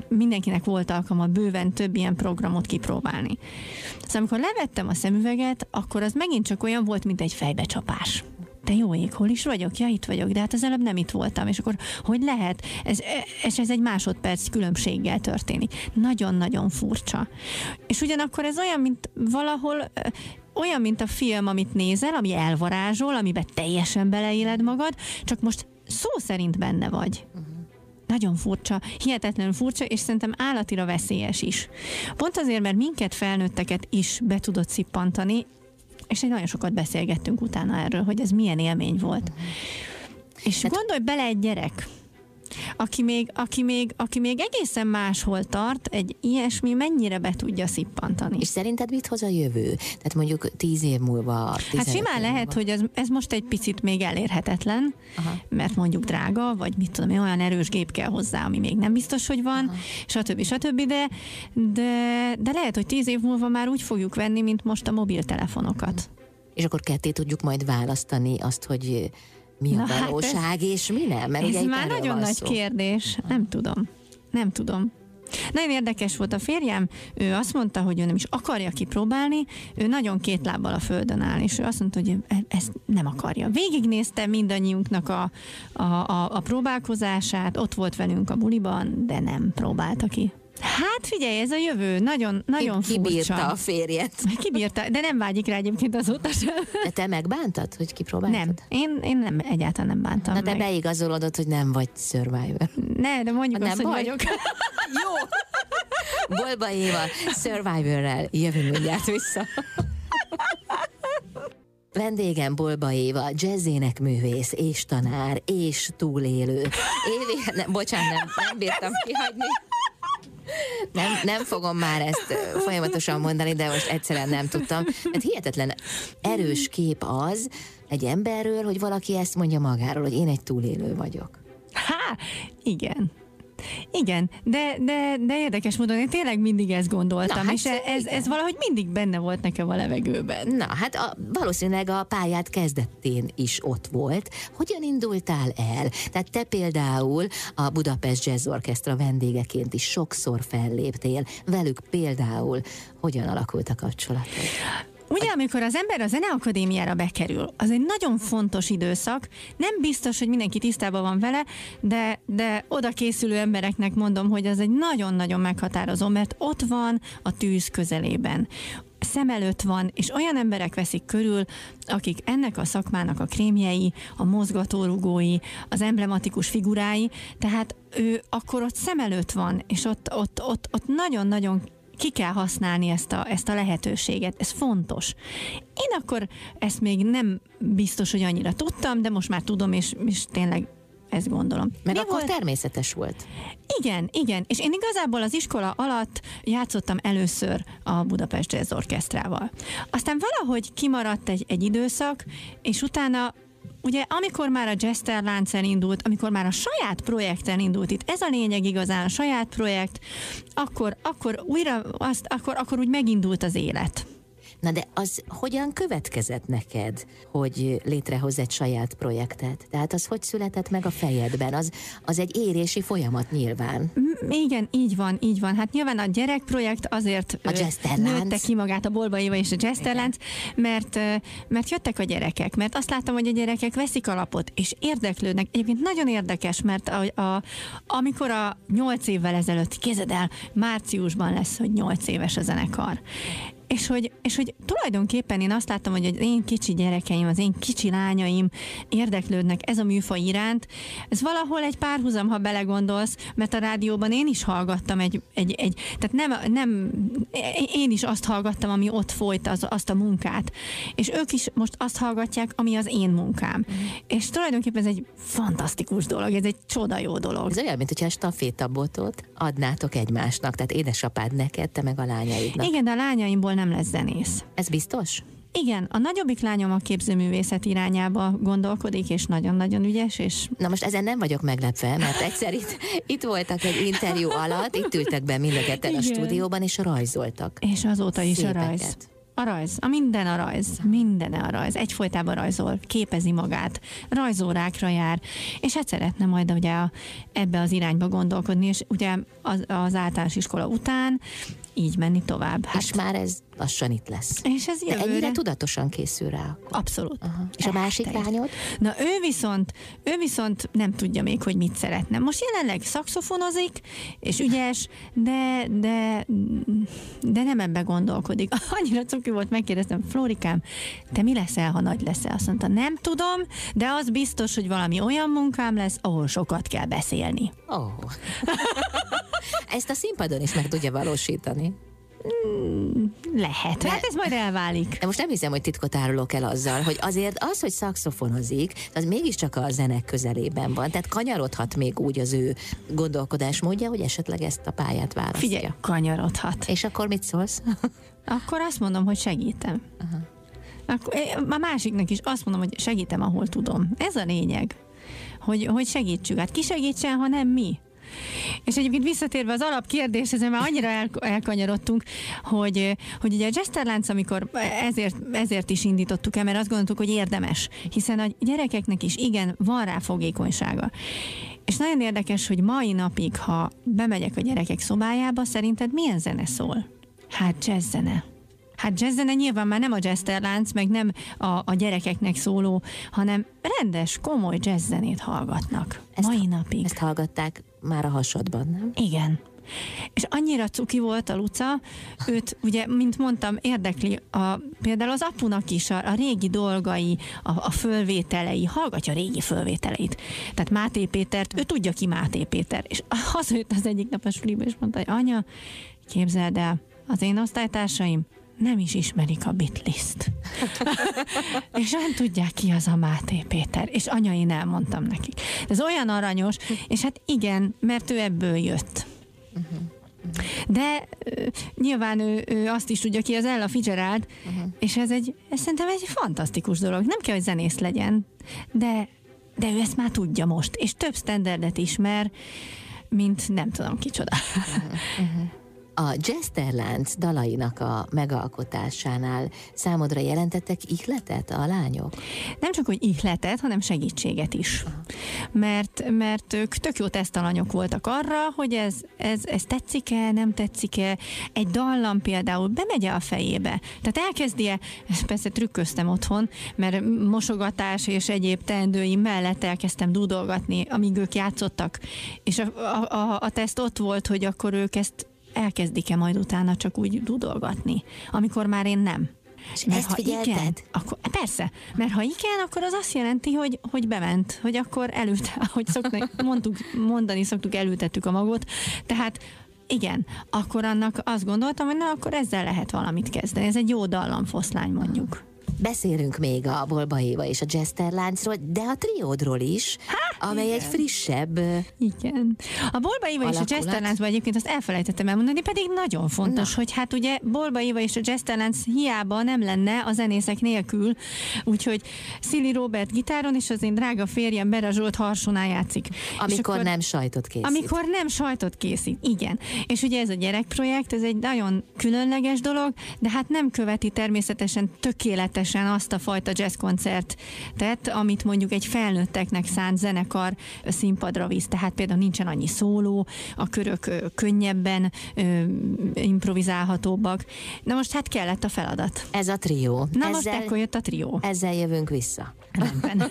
mindenkinek volt alkalma bőven több ilyen programot kipróbálni. Szóval amikor levettem a szemüveget, akkor az megint csak olyan volt, mint egy fejbecsapás te jó ég, hol is vagyok? Ja, itt vagyok, de hát az előbb nem itt voltam, és akkor hogy lehet? Ez, ez, ez egy másodperc különbséggel történik. Nagyon-nagyon furcsa. És ugyanakkor ez olyan, mint valahol olyan, mint a film, amit nézel, ami elvarázsol, amiben teljesen beleéled magad, csak most szó szerint benne vagy. Uh-huh. Nagyon furcsa, hihetetlenül furcsa, és szerintem állatira veszélyes is. Pont azért, mert minket felnőtteket is be tudott szippantani, és egy nagyon sokat beszélgettünk utána erről, hogy ez milyen élmény volt. Uh-huh. És Tehát... gondolj bele egy gyerek, aki még, aki, még, aki még egészen máshol tart, egy ilyesmi mennyire be tudja szippantani. És szerinted mit hoz a jövő? Tehát mondjuk tíz év múlva. Hát simán lehet, múlva. hogy ez, ez most egy picit még elérhetetlen, Aha. mert mondjuk drága, vagy mit tudom, olyan erős gép kell hozzá, ami még nem biztos, hogy van, Aha. stb. stb. De, de, de lehet, hogy tíz év múlva már úgy fogjuk venni, mint most a mobiltelefonokat. És akkor ketté tudjuk majd választani azt, hogy mi a Na, valóság hát ez, és mi nem? Mert ez már nagyon nagy szó. kérdés. Nem tudom. Nem tudom. Nagyon érdekes volt a férjem, ő azt mondta, hogy ő nem is akarja kipróbálni, ő nagyon két lábbal a földön áll, és ő azt mondta, hogy e- ezt nem akarja. Végignézte mindannyiunknak a, a, a, a próbálkozását, ott volt velünk a buliban, de nem próbálta ki. Hát figyelj, ez a jövő, nagyon, nagyon Ki, Kibírta furcsa. a férjet. Kibírta, de nem vágyik rá egyébként azóta sem. De te megbántad, hogy kipróbáltad? Nem, én, én nem, egyáltalán nem bántam Na de meg. beigazolodott, hogy nem vagy survivor. Ne, de mondjuk nem azt, baj. hogy vagyok. *laughs* Jó. Bolba Éva, Survivorrel jövünk mindjárt vissza. Vendégem Bolba Éva, jazzének művész, és tanár, és túlélő. Évi, nem, bocsánat, nem, nem bírtam kihagyni. Nem, nem fogom már ezt folyamatosan mondani, de most egyszerűen nem tudtam. Hát hihetetlen erős kép az egy emberről, hogy valaki ezt mondja magáról, hogy én egy túlélő vagyok. Há, igen. Igen, de, de, de érdekes módon én tényleg mindig ezt gondoltam, Na, hát és ez, ez valahogy mindig benne volt nekem a levegőben. Na, hát a, valószínűleg a pályát kezdetén is ott volt. Hogyan indultál el? Tehát te például a Budapest Jazz Orchestra vendégeként is sokszor felléptél. Velük például hogyan alakult a kapcsolat? Ugye, amikor az ember a Zeneakadémiára bekerül, az egy nagyon fontos időszak, nem biztos, hogy mindenki tisztában van vele, de, de oda készülő embereknek mondom, hogy az egy nagyon-nagyon meghatározó, mert ott van a tűz közelében. Szem előtt van, és olyan emberek veszik körül, akik ennek a szakmának a krémjei, a mozgatórugói, az emblematikus figurái, tehát ő akkor ott szem előtt van, és ott, ott, ott, ott nagyon-nagyon ki kell használni ezt a, ezt a lehetőséget, ez fontos. Én akkor ezt még nem biztos, hogy annyira tudtam, de most már tudom, és, és tényleg ezt gondolom. Meg Mi akkor volt? természetes volt. Igen, igen. És én igazából az iskola alatt játszottam először a Budapest Jazz Orchestrával. Aztán valahogy kimaradt egy, egy időszak, és utána ugye amikor már a Jester láncen indult, amikor már a saját projekten indult itt, ez a lényeg igazán, a saját projekt, akkor, akkor újra azt, akkor, akkor úgy megindult az élet. Na de az hogyan következett neked, hogy létrehoz egy saját projektet? Tehát az hogy született meg a fejedben? Az, az egy érési folyamat nyilván. Igen, így van, így van. Hát nyilván a gyerekprojekt azért a nőtte ki magát a Bolba Éva és a Jesterlánc, mert, mert jöttek a gyerekek, mert azt láttam, hogy a gyerekek veszik alapot, és érdeklődnek. Egyébként nagyon érdekes, mert a, a, amikor a nyolc évvel ezelőtt, kézed el, márciusban lesz, hogy nyolc éves a zenekar. És hogy, és hogy tulajdonképpen én azt láttam, hogy az én kicsi gyerekeim, az én kicsi lányaim érdeklődnek ez a műfaj iránt. Ez valahol egy párhuzam, ha belegondolsz, mert a rádióban én is hallgattam egy, egy, egy tehát nem, nem, én is azt hallgattam, ami ott folyt, az, azt a munkát. És ők is most azt hallgatják, ami az én munkám. Mm. És tulajdonképpen ez egy fantasztikus dolog, ez egy csoda jó dolog. Ez olyan, mint hogyha stafétabotot adnátok egymásnak, tehát édesapád neked, te meg a lányaidnak. Igen, de a lányaimból nem lesz zenész. Ez biztos? Igen, a nagyobbik lányom a képzőművészet irányába gondolkodik, és nagyon-nagyon ügyes, és... Na most ezen nem vagyok meglepve, mert egyszer itt, itt voltak egy interjú alatt, itt ültek be mind a ketten a stúdióban, és rajzoltak. És azóta is Szépeket. a rajz. A rajz, a minden a rajz, minden a rajz, egyfolytában rajzol, képezi magát, rajzórákra jár, és hát szeretne majd ugye a, ebbe az irányba gondolkodni, és ugye az, az általános iskola után így menni tovább. Hát, és már ez lassan itt lesz. És ez jövőre... De ennyire tudatosan készül rá. Akkor. Abszolút. Aha. És a másik lányod? Na ő viszont, ő viszont nem tudja még, hogy mit szeretne. Most jelenleg szakszofonozik, és ügyes, de, de, de nem ebbe gondolkodik. *laughs* Annyira cuki volt, megkérdeztem, Flórikám, te mi leszel, ha nagy leszel? Azt mondta, nem tudom, de az biztos, hogy valami olyan munkám lesz, ahol sokat kell beszélni. Oh. *laughs* Ezt a színpadon is meg tudja valósítani. Mm, lehet. Hát ez majd elválik. De most nem hiszem, hogy titkot árulok el azzal, hogy azért az, hogy szakszofonozik, az mégiscsak a zenek közelében van. Tehát kanyarodhat még úgy az ő gondolkodásmódja, hogy esetleg ezt a pályát választja. Figyelj, kanyarodhat. És akkor mit szólsz? *laughs* Akkor azt mondom, hogy segítem. Akkor, eh, a másiknak is azt mondom, hogy segítem, ahol tudom. Ez a lényeg, hogy, hogy segítsük. Hát ki segítsen, ha nem mi? És egyébként visszatérve az alapkérdéshez, mert már annyira el, elkanyarodtunk, hogy, hogy ugye a Jesterlánc, amikor ezért, ezért is indítottuk el, mert azt gondoltuk, hogy érdemes, hiszen a gyerekeknek is igen, van rá fogékonysága. És nagyon érdekes, hogy mai napig, ha bemegyek a gyerekek szobájába, szerinted milyen zene szól? Hát jazz zene. Hát jazz zene nyilván már nem a jazzterlánc, meg nem a, a gyerekeknek szóló, hanem rendes, komoly jazz zenét hallgatnak. Ezt- mai napig. Ezt hallgatták már a hasadban, nem? Igen. És annyira cuki volt a Luca, őt ugye, mint mondtam, érdekli a, például az apunak is a, a régi dolgai, a, a fölvételei, hallgatja a régi fölvételeit. Tehát Máté Pétert, ő tudja ki Máté Péter. És hazajött az egyik nap a és mondta, hogy anya, képzeld el, az én osztálytársaim nem is ismerik a bitlist. *laughs* és nem tudják ki az a Máté Péter. És anya, én elmondtam nekik. Ez olyan aranyos, és hát igen, mert ő ebből jött. De ö, nyilván ő, ő azt is tudja ki, az Ella Fitzgerald, uh-huh. és ez egy, ez szerintem egy fantasztikus dolog. Nem kell, hogy zenész legyen, de, de ő ezt már tudja most, és több standardet ismer, mint nem tudom kicsoda. A Jesterlánc dalainak a megalkotásánál számodra jelentettek ihletet a lányok? Nem csak, hogy ihletet, hanem segítséget is. Mert, mert ők tök jó tesztalanyok voltak arra, hogy ez, ez, ez tetszik-e, nem tetszik-e. Egy dallam például bemegy a fejébe. Tehát elkezdi-e, persze trükköztem otthon, mert mosogatás és egyéb teendőim mellett elkezdtem dúdolgatni, amíg ők játszottak. És a, a, a, a teszt ott volt, hogy akkor ők ezt elkezdik-e majd utána csak úgy dudolgatni, amikor már én nem. És Mert ezt ha figyelted? igen, akkor, persze, mert ha igen, akkor az azt jelenti, hogy, hogy bement, hogy akkor elült, *laughs* ahogy szoktuk, mondtuk, mondani szoktuk, elültettük a magot, tehát igen, akkor annak azt gondoltam, hogy na, akkor ezzel lehet valamit kezdeni. Ez egy jó dallamfoszlány mondjuk. Beszélünk még a Bolba Éva és a Jesterláncról, de a triódról is, amely egy frissebb... Igen. A Bolba Éva és a Alakulat. Jesterláncban egyébként azt elfelejtettem elmondani, pedig nagyon fontos, Na. hogy hát ugye Bolba Éva és a Jesterlánc hiába nem lenne a zenészek nélkül, úgyhogy Szili Robert gitáron és az én drága férjem Bera Zsolt harsonál játszik. Amikor akkor- nem sajtot készít. Amikor nem sajtot készít, igen. És ugye ez a gyerekprojekt, ez egy nagyon különleges dolog, de hát nem követi természetesen tökéletesen azt a fajta jazzkoncertet, amit mondjuk egy felnőtteknek szánt zenekar színpadra visz. Tehát például nincsen annyi szóló, a körök könnyebben improvizálhatóbbak. Na most hát kellett a feladat. Ez a trió. Na most ezzel, ekkor jött a trió. ezzel jövünk vissza. Rendben.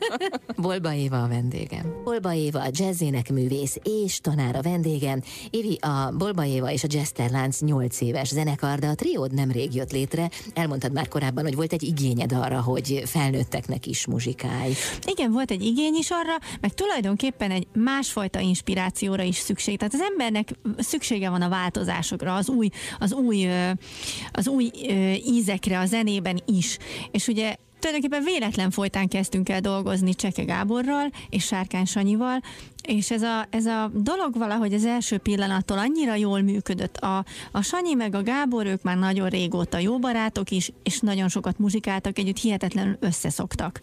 *laughs* Bolba Éva a vendégem. Bolba Éva a jazzének művész és tanár a vendégem. Évi, a Bolba Éva és a Jesterlánc 8 éves zenekar, de a triód nemrég jött létre. Elmondtad már korábban, hogy volt egy igényed arra, hogy felnőtteknek is muzsikálj. Igen, volt egy igény is arra, meg tulajdonképpen egy másfajta inspirációra is szükség. Tehát az embernek szüksége van a változásokra, az új, az új, az új ízekre a zenében is. És ugye tulajdonképpen véletlen folytán kezdtünk el dolgozni Cseke Gáborral és Sárkány Sanyival, és ez a, ez a dolog valahogy az első pillanattól annyira jól működött. A, a Sanyi meg a Gábor, ők már nagyon régóta jó barátok is, és nagyon sokat muzsikáltak együtt, hihetetlenül összeszoktak.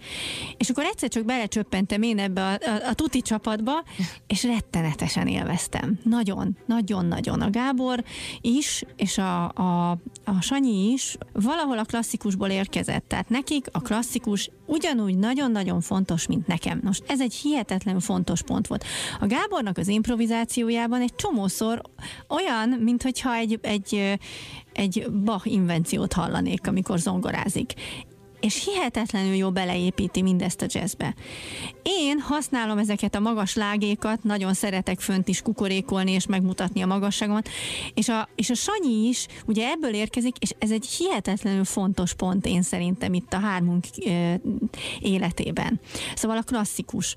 És akkor egyszer csak belecsöppentem én ebbe a, a, a tuti csapatba, és rettenetesen élveztem. Nagyon, nagyon-nagyon. A Gábor is, és a, a, a Sanyi is valahol a klasszikusból érkezett. Tehát nekik a klasszikus ugyanúgy nagyon-nagyon fontos, mint nekem. Most ez egy hihetetlenül fontos pont volt. A Gábornak az improvizációjában egy csomószor olyan, mintha egy, egy, egy Bach invenciót hallanék, amikor zongorázik és hihetetlenül jó beleépíti mindezt a jazzbe. Én használom ezeket a magas lágékat, nagyon szeretek fönt is kukorékolni és megmutatni a magasságomat, és a, és a Sanyi is ugye ebből érkezik, és ez egy hihetetlenül fontos pont én szerintem itt a hármunk életében. Szóval a klasszikus.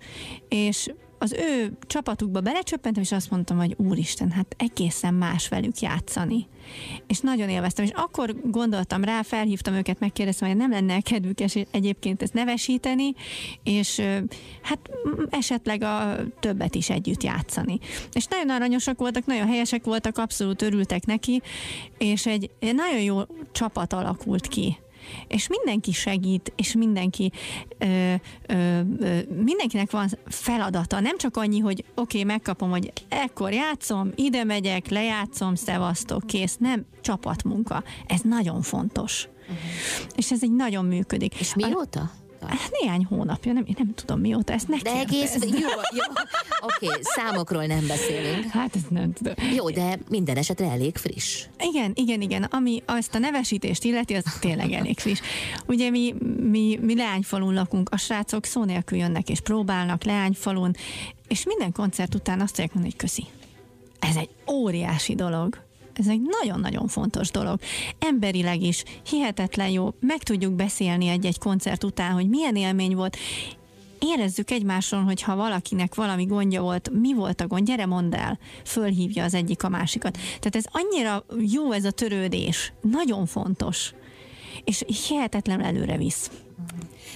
És az ő csapatukba belecsöppentem, és azt mondtam, hogy úristen, hát egészen más velük játszani. És nagyon élveztem, és akkor gondoltam rá, felhívtam őket, megkérdeztem, hogy nem lenne kedvük egyébként ezt nevesíteni, és hát esetleg a többet is együtt játszani. És nagyon aranyosak voltak, nagyon helyesek voltak, abszolút örültek neki, és egy, nagyon jó csapat alakult ki és mindenki segít, és mindenki ö, ö, ö, mindenkinek van feladata, nem csak annyi, hogy oké, okay, megkapom, hogy ekkor játszom, ide megyek, lejátszom, szevasztok, kész, nem csapatmunka. Ez nagyon fontos. Uh-huh. És ez egy nagyon működik. És mióta? Hát néhány hónapja, nem, nem tudom mióta, ezt ne De egész, *laughs* jó, jó, oké, okay, számokról nem beszélünk. Hát ezt nem tudom. Jó, de minden esetre elég friss. Igen, igen, igen, ami azt a nevesítést illeti, az tényleg elég friss. Ugye mi, mi, mi Leányfalun lakunk, a srácok szó nélkül jönnek és próbálnak Leányfalun, és minden koncert után azt mondják hogy köszi. Ez egy óriási dolog ez egy nagyon-nagyon fontos dolog. Emberileg is hihetetlen jó, meg tudjuk beszélni egy-egy koncert után, hogy milyen élmény volt, érezzük egymáson, hogy ha valakinek valami gondja volt, mi volt a gond, gyere mondd el, fölhívja az egyik a másikat. Tehát ez annyira jó ez a törődés, nagyon fontos, és hihetetlen előre visz.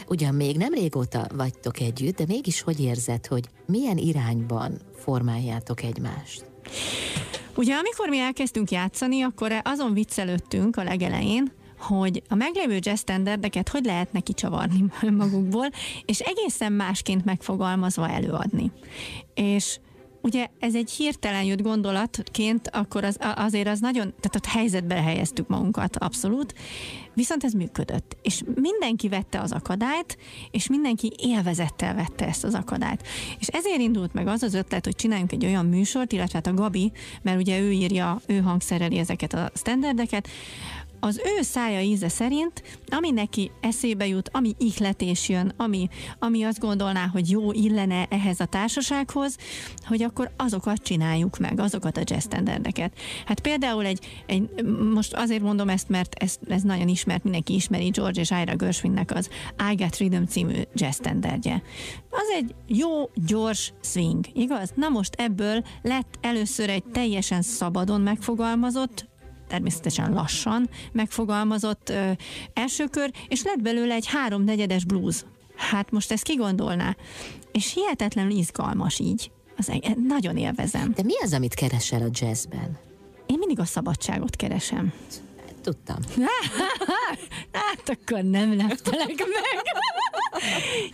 Ugyan még nem régóta vagytok együtt, de mégis hogy érzed, hogy milyen irányban formáljátok egymást? Ugye amikor mi elkezdtünk játszani, akkor azon viccelődtünk a legelején, hogy a meglévő jazz standardeket hogy lehet neki csavarni *laughs* magukból, és egészen másként megfogalmazva előadni. És ugye ez egy hirtelen jött gondolatként, akkor az, azért az nagyon, tehát ott helyzetbe helyeztük magunkat, abszolút, viszont ez működött. És mindenki vette az akadályt, és mindenki élvezettel vette ezt az akadályt. És ezért indult meg az az ötlet, hogy csináljunk egy olyan műsort, illetve hát a Gabi, mert ugye ő írja, ő hangszereli ezeket a standardeket, az ő szája íze szerint, ami neki eszébe jut, ami ihletés jön, ami, ami azt gondolná, hogy jó illene ehhez a társasághoz, hogy akkor azokat csináljuk meg, azokat a jazz standardeket. Hát például egy, egy most azért mondom ezt, mert ez, ez nagyon ismert, mindenki ismeri George és Ira Gershwinnek az I Got Rhythm című jazz standardje. Az egy jó, gyors swing, igaz? Na most ebből lett először egy teljesen szabadon megfogalmazott, természetesen lassan megfogalmazott ö, első kör, és lett belőle egy háromnegyedes blues. Hát most ezt kigondolná. És hihetetlenül izgalmas így. Az, nagyon élvezem. De mi az, amit keresel a jazzben? Én mindig a szabadságot keresem. Tudtam. *laughs* hát akkor nem leptelek meg.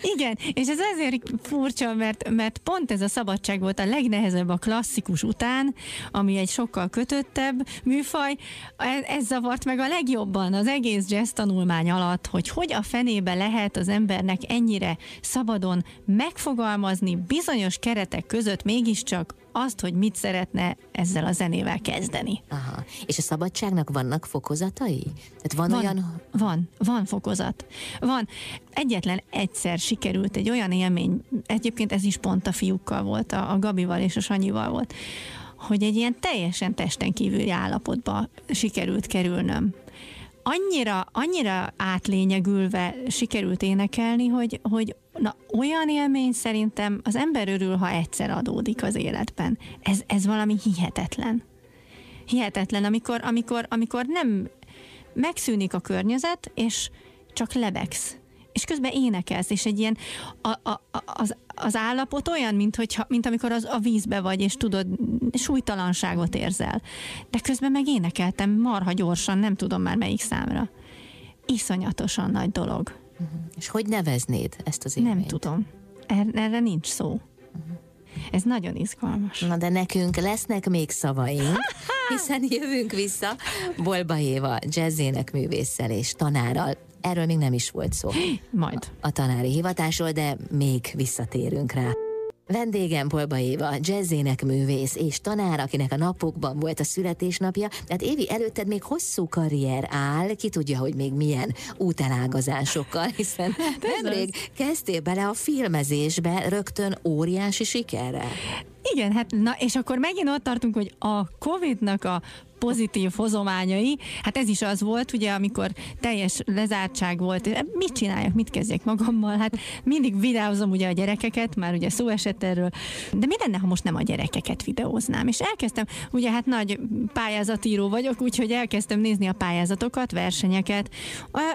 Igen, és ez azért furcsa, mert, mert pont ez a szabadság volt a legnehezebb a klasszikus után, ami egy sokkal kötöttebb műfaj. Ez, ez zavart meg a legjobban az egész jazz tanulmány alatt, hogy hogy a fenébe lehet az embernek ennyire szabadon megfogalmazni bizonyos keretek között mégiscsak azt, hogy mit szeretne ezzel a zenével kezdeni. Aha. És a szabadságnak vannak fokozatai? Tehát van, van olyan... Van, van fokozat. Van. Egyetlen egyszer sikerült egy olyan élmény, egyébként ez is pont a fiúkkal volt, a, a Gabival és a Sanyival volt, hogy egy ilyen teljesen testen kívüli állapotba sikerült kerülnöm annyira, annyira átlényegülve sikerült énekelni, hogy, hogy na, olyan élmény szerintem az ember örül, ha egyszer adódik az életben. Ez, ez valami hihetetlen. Hihetetlen, amikor, amikor, amikor nem megszűnik a környezet, és csak lebegsz és közben énekelsz, és egy ilyen a, a, az, az állapot olyan, mint, hogyha, mint amikor az, a vízbe vagy, és tudod, súlytalanságot érzel. De közben meg énekeltem marha gyorsan, nem tudom már melyik számra. Iszonyatosan nagy dolog. Uh-huh. És hogy neveznéd ezt az élményt? Nem tudom. Er, erre nincs szó. Uh-huh. Ez nagyon izgalmas. Na de nekünk lesznek még szavaink, *laughs* hiszen jövünk vissza Bolba Éva jazzének művésszel és tanárral Erről még nem is volt szó. Majd. A, a tanári hivatásról, de még visszatérünk rá. Vendégem Polba Éva, jazzének művész és tanár, akinek a napokban volt a születésnapja, tehát Évi előtted még hosszú karrier áll, ki tudja, hogy még milyen útelágazásokkal, hiszen *laughs* hát nemrég kezdtél bele a filmezésbe rögtön óriási sikerrel. Igen, hát na és akkor megint ott tartunk, hogy a Covid-nak a pozitív hozományai. Hát ez is az volt, ugye, amikor teljes lezártság volt. Mit csináljak, mit kezdjek magammal? Hát mindig videózom ugye a gyerekeket, már ugye szó esett erről. De mi lenne, ha most nem a gyerekeket videóznám? És elkezdtem, ugye hát nagy pályázatíró vagyok, úgyhogy elkezdtem nézni a pályázatokat, versenyeket,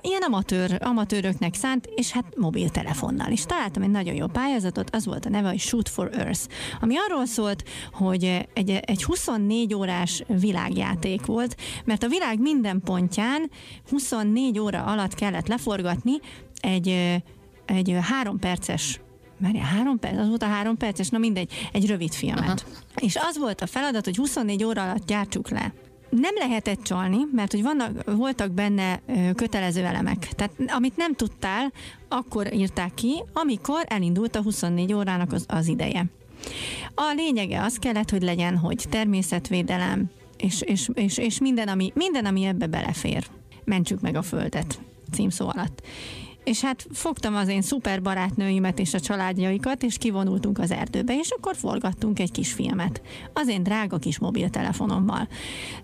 ilyen amatőr, amatőröknek szánt, és hát mobiltelefonnal. És találtam egy nagyon jó pályázatot, az volt a neve, hogy Shoot for Earth, ami arról szólt, hogy egy, egy 24 órás világjáték volt, mert a világ minden pontján 24 óra alatt kellett leforgatni egy, egy három perces mert három perc, az volt a három perces, na mindegy, egy rövid filmet. Aha. És az volt a feladat, hogy 24 óra alatt gyártsuk le nem lehetett csalni, mert hogy vannak, voltak benne kötelező elemek. Tehát amit nem tudtál, akkor írták ki, amikor elindult a 24 órának az, az ideje. A lényege az kellett, hogy legyen, hogy természetvédelem, és, és, és, és minden, ami, minden, ami ebbe belefér. Mentsük meg a Földet címszó alatt és hát fogtam az én szuper barátnőimet és a családjaikat, és kivonultunk az erdőbe, és akkor forgattunk egy kis filmet. Az én drága kis mobiltelefonommal.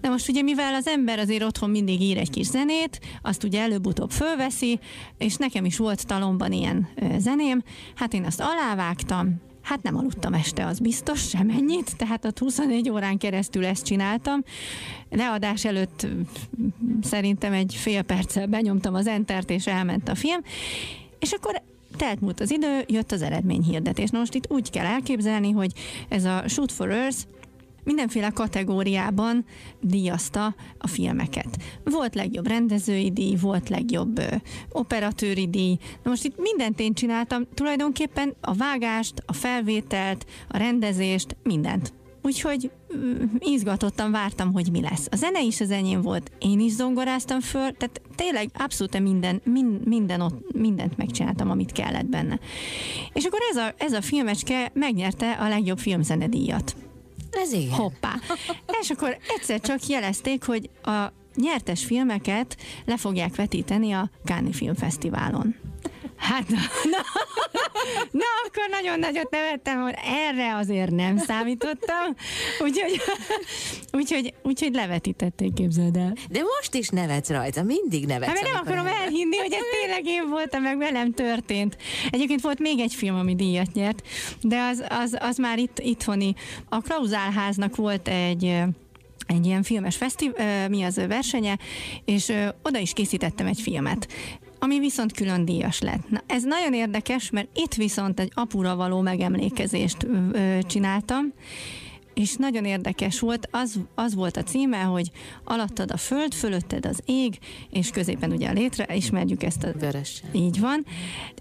De most ugye, mivel az ember azért otthon mindig ír egy kis zenét, azt ugye előbb-utóbb fölveszi, és nekem is volt talomban ilyen zeném, hát én azt alávágtam, Hát nem aludtam este, az biztos, semennyit, tehát ott 24 órán keresztül ezt csináltam. Leadás előtt szerintem egy fél perccel benyomtam az entert, és elment a film. És akkor telt múlt az idő, jött az eredményhirdetés. Na most itt úgy kell elképzelni, hogy ez a Shoot for Earth mindenféle kategóriában díjazta a filmeket. Volt legjobb rendezői díj, volt legjobb ö, operatőri díj. Na most itt mindent én csináltam, tulajdonképpen a vágást, a felvételt, a rendezést, mindent. Úgyhogy izgatottan vártam, hogy mi lesz. A zene is az enyém volt, én is zongoráztam föl, tehát tényleg abszolút minden, mind, minden ott, mindent megcsináltam, amit kellett benne. És akkor ez a, ez a filmecske megnyerte a legjobb filmzenedíjat. Ez igen. Hoppá. És akkor egyszer csak jelezték, hogy a nyertes filmeket le fogják vetíteni a Cannes Filmfesztiválon. Hát, na, na, na, akkor nagyon nagyot nevettem, hogy erre azért nem számítottam, úgyhogy, úgyhogy, úgyhogy levetítették, képzeld el. De most is nevetsz rajta, mindig nevetsz. Hát, nem akarom nevetsz. elhinni, hogy ez tényleg én voltam, meg velem történt. Egyébként volt még egy film, ami díjat nyert, de az, az, az már itt itthoni. A Klauzálháznak volt egy egy ilyen filmes fesztiv, mi az versenye, és oda is készítettem egy filmet ami viszont külön díjas lett. Na, ez nagyon érdekes, mert itt viszont egy apura való megemlékezést ö, csináltam, és nagyon érdekes volt, az, az volt a címe, hogy alattad a föld, fölötted az ég, és középen ugye a létre, ismerjük ezt a... Vörös. Így van.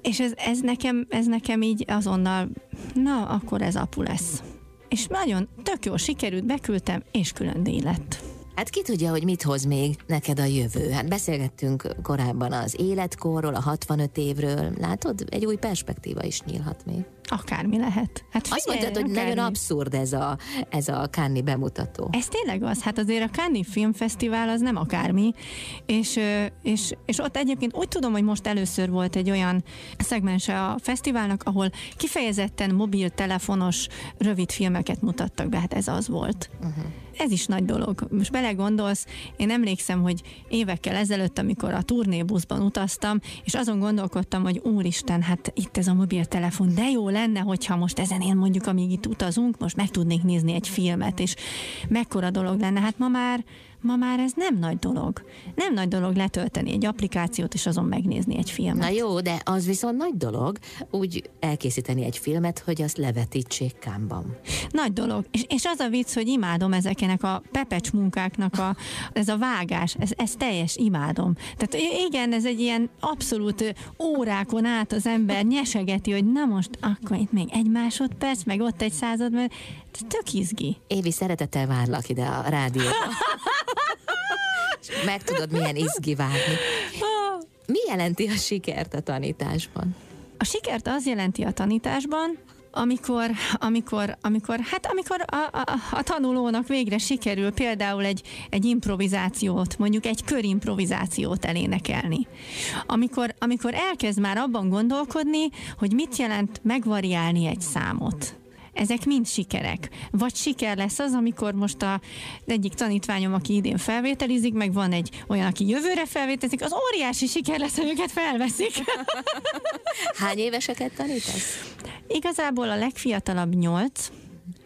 És ez, ez, nekem, ez nekem így azonnal, na, akkor ez apu lesz. És nagyon tök jól sikerült, beküldtem, és külön díj lett. Hát ki tudja, hogy mit hoz még neked a jövő. Hát beszélgettünk korábban az életkorról, a 65 évről. Látod, egy új perspektíva is nyílhat még. Akármi lehet. Hát figyelj, Azt mondtad, hogy akármi. nagyon abszurd ez a, ez a Cannes bemutató. Ez tényleg az. Hát azért a Cannes Filmfesztivál az nem akármi, és, és, és ott egyébként úgy tudom, hogy most először volt egy olyan szegmense a fesztiválnak, ahol kifejezetten mobiltelefonos rövid filmeket mutattak be, hát ez az volt. Uh-huh ez is nagy dolog. Most belegondolsz, én emlékszem, hogy évekkel ezelőtt, amikor a turnébuszban utaztam, és azon gondolkodtam, hogy úristen, hát itt ez a mobiltelefon, de jó lenne, hogyha most ezen én mondjuk, amíg itt utazunk, most meg tudnék nézni egy filmet, és mekkora dolog lenne. Hát ma már ma már ez nem nagy dolog. Nem nagy dolog letölteni egy applikációt, és azon megnézni egy filmet. Na jó, de az viszont nagy dolog, úgy elkészíteni egy filmet, hogy azt levetítsék kámban. Nagy dolog. És, és az a vicc, hogy imádom ezeknek a pepecs munkáknak a, ez a vágás, ez, ez teljes imádom. Tehát igen, ez egy ilyen abszolút órákon át az ember nyesegeti, hogy na most akkor itt még egy másodperc, meg ott egy század, mert tök izgi. Évi, szeretettel várlak ide a rádióba. *laughs* meg tudod, milyen izgi várni. Mi jelenti a sikert a tanításban? A sikert az jelenti a tanításban, amikor, amikor, amikor, hát amikor a, a, a tanulónak végre sikerül például egy, egy improvizációt, mondjuk egy körimprovizációt elénekelni. Amikor, amikor elkezd már abban gondolkodni, hogy mit jelent megvariálni egy számot ezek mind sikerek. Vagy siker lesz az, amikor most a, egyik tanítványom, aki idén felvételizik, meg van egy olyan, aki jövőre felvételizik, az óriási siker lesz, hogy őket felveszik. *laughs* Hány éveseket tanítasz? Igazából a legfiatalabb nyolc,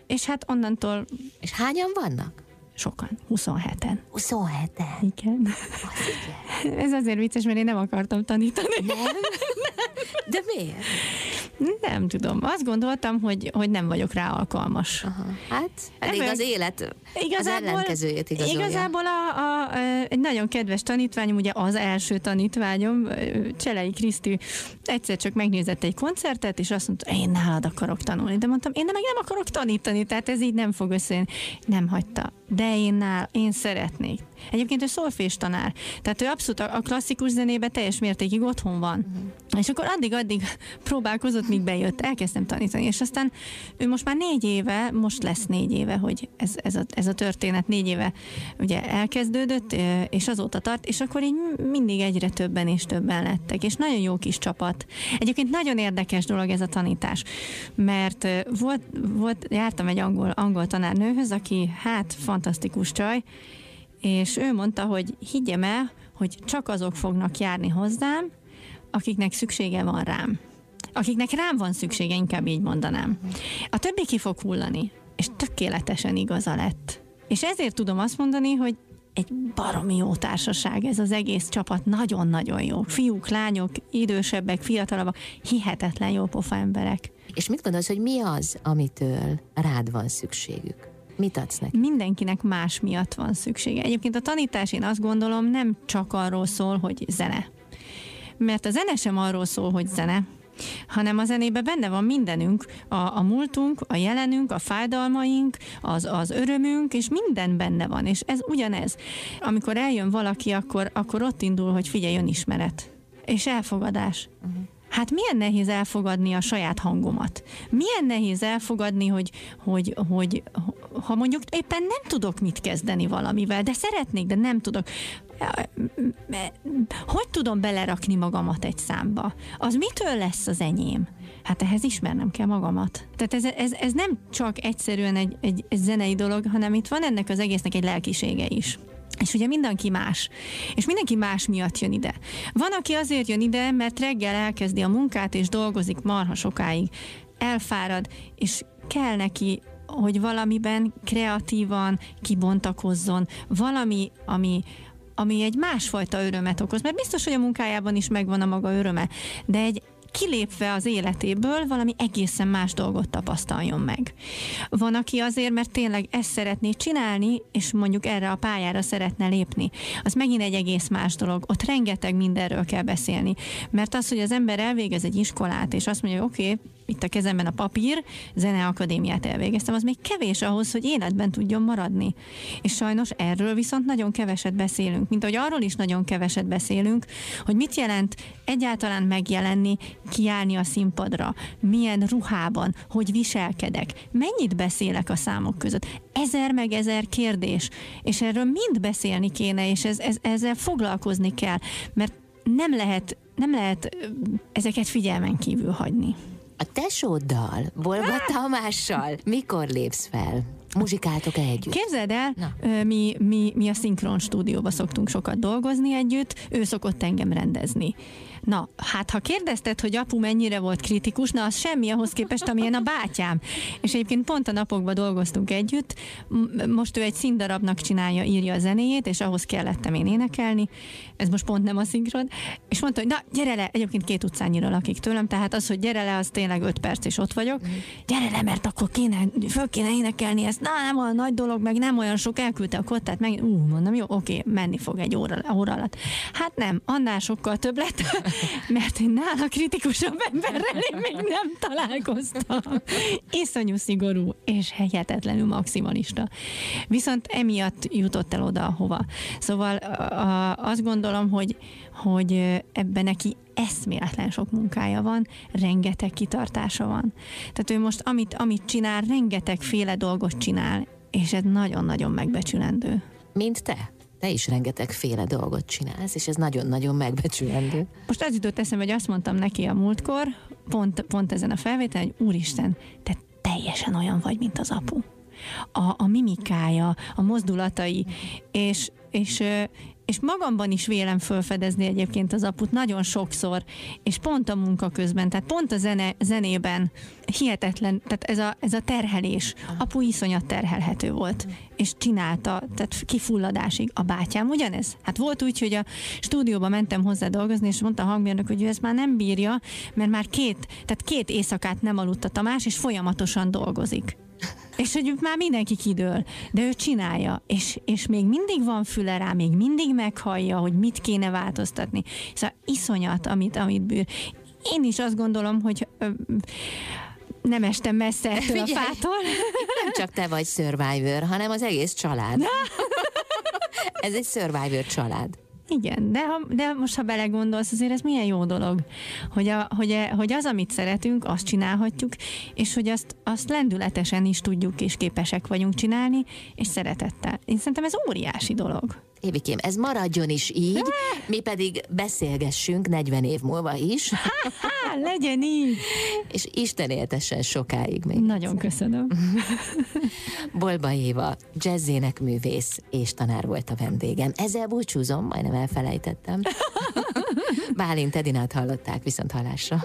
és hát onnantól... És hányan vannak? Sokan, 27-en. 27-en? Igen. Az igen. Ez azért vicces, mert én nem akartam tanítani. Nem? De miért? Nem tudom. Azt gondoltam, hogy, hogy nem vagyok rá alkalmas. Aha. Hát, elég Nem, az élet Igazából, az ellenkezőjét igazolja. igazából a, a, a, egy nagyon kedves tanítványom, ugye az első tanítványom, Cselei Kriszti egyszer csak megnézett egy koncertet, és azt mondta, én nálad akarok tanulni. De mondtam, én meg nem akarok tanítani, tehát ez így nem fog összejönni. Nem hagyta. De én nál, én szeretnék. Egyébként ő szolfés tanár. Tehát ő abszolút a klasszikus zenében teljes mértékig otthon van. Uh-huh. És akkor addig-addig *laughs* próbálkozott, míg bejött. Elkezdtem tanítani. És aztán ő most már négy éve, most lesz négy éve, hogy ez, ez, a, ez a történet négy éve ugye elkezdődött, és azóta tart, és akkor így mindig egyre többen és többen lettek. És nagyon jó kis csapat. Egyébként nagyon érdekes dolog ez a tanítás, mert volt, volt jártam egy angol, angol tanárnőhöz, aki hát fantasztikus csaj, és ő mondta, hogy higgyem el, hogy csak azok fognak járni hozzám, akiknek szüksége van rám. Akiknek rám van szüksége, inkább így mondanám. A többi ki fog hullani, és tökéletesen igaza lett. És ezért tudom azt mondani, hogy egy baromi jó társaság, ez az egész csapat nagyon-nagyon jó. Fiúk, lányok, idősebbek, fiatalabbak, hihetetlen jó pofa emberek. És mit gondolsz, hogy mi az, amitől rád van szükségük? Mit adsz neki? mindenkinek más miatt van szüksége. Egyébként a tanítás én azt gondolom nem csak arról szól, hogy zene. Mert a zene sem arról szól, hogy zene, hanem a zenében benne van mindenünk, a, a múltunk, a jelenünk, a fájdalmaink, az, az örömünk, és minden benne van, és ez ugyanez. Amikor eljön valaki, akkor, akkor ott indul, hogy figyelj, jön ismeret, és elfogadás. Hát milyen nehéz elfogadni a saját hangomat? Milyen nehéz elfogadni, hogy, hogy, hogy ha mondjuk éppen nem tudok mit kezdeni valamivel, de szeretnék, de nem tudok. Hogy tudom belerakni magamat egy számba? Az mitől lesz az enyém? Hát ehhez ismernem kell magamat. Tehát ez, ez, ez nem csak egyszerűen egy, egy, egy zenei dolog, hanem itt van ennek az egésznek egy lelkisége is. És ugye mindenki más. És mindenki más miatt jön ide. Van, aki azért jön ide, mert reggel elkezdi a munkát, és dolgozik marha sokáig. Elfárad, és kell neki hogy valamiben kreatívan kibontakozzon, valami, ami, ami egy másfajta örömet okoz, mert biztos, hogy a munkájában is megvan a maga öröme, de egy kilépve az életéből valami egészen más dolgot tapasztaljon meg. Van, aki azért, mert tényleg ezt szeretné csinálni, és mondjuk erre a pályára szeretne lépni. Az megint egy egész más dolog. Ott rengeteg mindenről kell beszélni. Mert az, hogy az ember elvégez egy iskolát, és azt mondja, hogy oké, okay, itt a kezemben a papír, zeneakadémiát elvégeztem, az még kevés ahhoz, hogy életben tudjon maradni. És sajnos erről viszont nagyon keveset beszélünk, mint ahogy arról is nagyon keveset beszélünk, hogy mit jelent egyáltalán megjelenni, kiállni a színpadra, milyen ruhában, hogy viselkedek, mennyit beszélek a számok között. Ezer meg ezer kérdés, és erről mind beszélni kéne, és ez, ez, ezzel foglalkozni kell, mert nem lehet, nem lehet ezeket figyelmen kívül hagyni. A tesóddal, Bolga Tamással mikor lépsz fel? Muzsikáltok-e együtt? Képzeld el, Na. mi, mi, mi a szinkron stúdióba szoktunk sokat dolgozni együtt, ő szokott engem rendezni. Na, hát ha kérdezted, hogy apu mennyire volt kritikus, na az semmi ahhoz képest, amilyen a bátyám. És egyébként pont a napokban dolgoztunk együtt, most ő egy színdarabnak csinálja, írja a zenéjét, és ahhoz kellettem én énekelni, ez most pont nem a szinkron, és mondta, hogy na, gyere le, egyébként két utcányira lakik tőlem, tehát az, hogy gyere le, az tényleg öt perc, és ott vagyok. Gyere le, mert akkor kéne, föl kéne énekelni ezt, na, nem olyan nagy dolog, meg nem olyan sok, elküldte a kottát, meg, ú, mondom, jó, oké, menni fog egy óra, óra alatt. Hát nem, annál sokkal több lett, *laughs* mert én nála kritikusabb emberrel én még nem találkoztam. Iszonyú szigorú és hihetetlenül maximalista. Viszont emiatt jutott el oda, hova. Szóval azt gondolom, hogy, hogy ebben neki eszméletlen sok munkája van, rengeteg kitartása van. Tehát ő most, amit, amit csinál, rengeteg féle dolgot csinál, és ez nagyon-nagyon megbecsülendő. Mint te. Te is rengeteg féle dolgot csinálsz, és ez nagyon-nagyon megbecsülendő. Most az jutott eszembe, hogy azt mondtam neki a múltkor, pont, pont ezen a felvételen, hogy úristen, te teljesen olyan vagy, mint az apu. A, a mimikája, a mozdulatai, és, és, és magamban is vélem fölfedezni egyébként az aput nagyon sokszor, és pont a munka közben, tehát pont a zene, zenében hihetetlen, tehát ez a, ez a terhelés, apu iszonyat terhelhető volt, és csinálta, tehát kifulladásig a bátyám, ugyanez? Hát volt úgy, hogy a stúdióba mentem hozzá dolgozni, és mondta a hangmérnök, hogy ő ezt már nem bírja, mert már két, tehát két éjszakát nem aludt a Tamás, és folyamatosan dolgozik. És hogy már mindenki kidől, de ő csinálja, és, és még mindig van füle rá, még mindig meghallja, hogy mit kéne változtatni. Szóval iszonyat, amit, amit bűr. Én is azt gondolom, hogy ö, nem estem messze ettől Figyelj, a fától. Nem csak te vagy Survivor, hanem az egész család. *laughs* Ez egy Survivor család. Igen, de, ha, de most ha belegondolsz, azért ez milyen jó dolog, hogy, a, hogy, hogy az, amit szeretünk, azt csinálhatjuk, és hogy azt, azt lendületesen is tudjuk és képesek vagyunk csinálni, és szeretettel. Én szerintem ez óriási dolog. Évikém, ez maradjon is így, mi pedig beszélgessünk 40 év múlva is. Ha, legyen így! És Isten éltessen sokáig még. Nagyon köszönöm. *laughs* Bolba Éva, jazzének művész és tanár volt a vendégem. Ezzel búcsúzom, majdnem elfelejtettem. *laughs* Bálint Edinát hallották, viszont hallásra.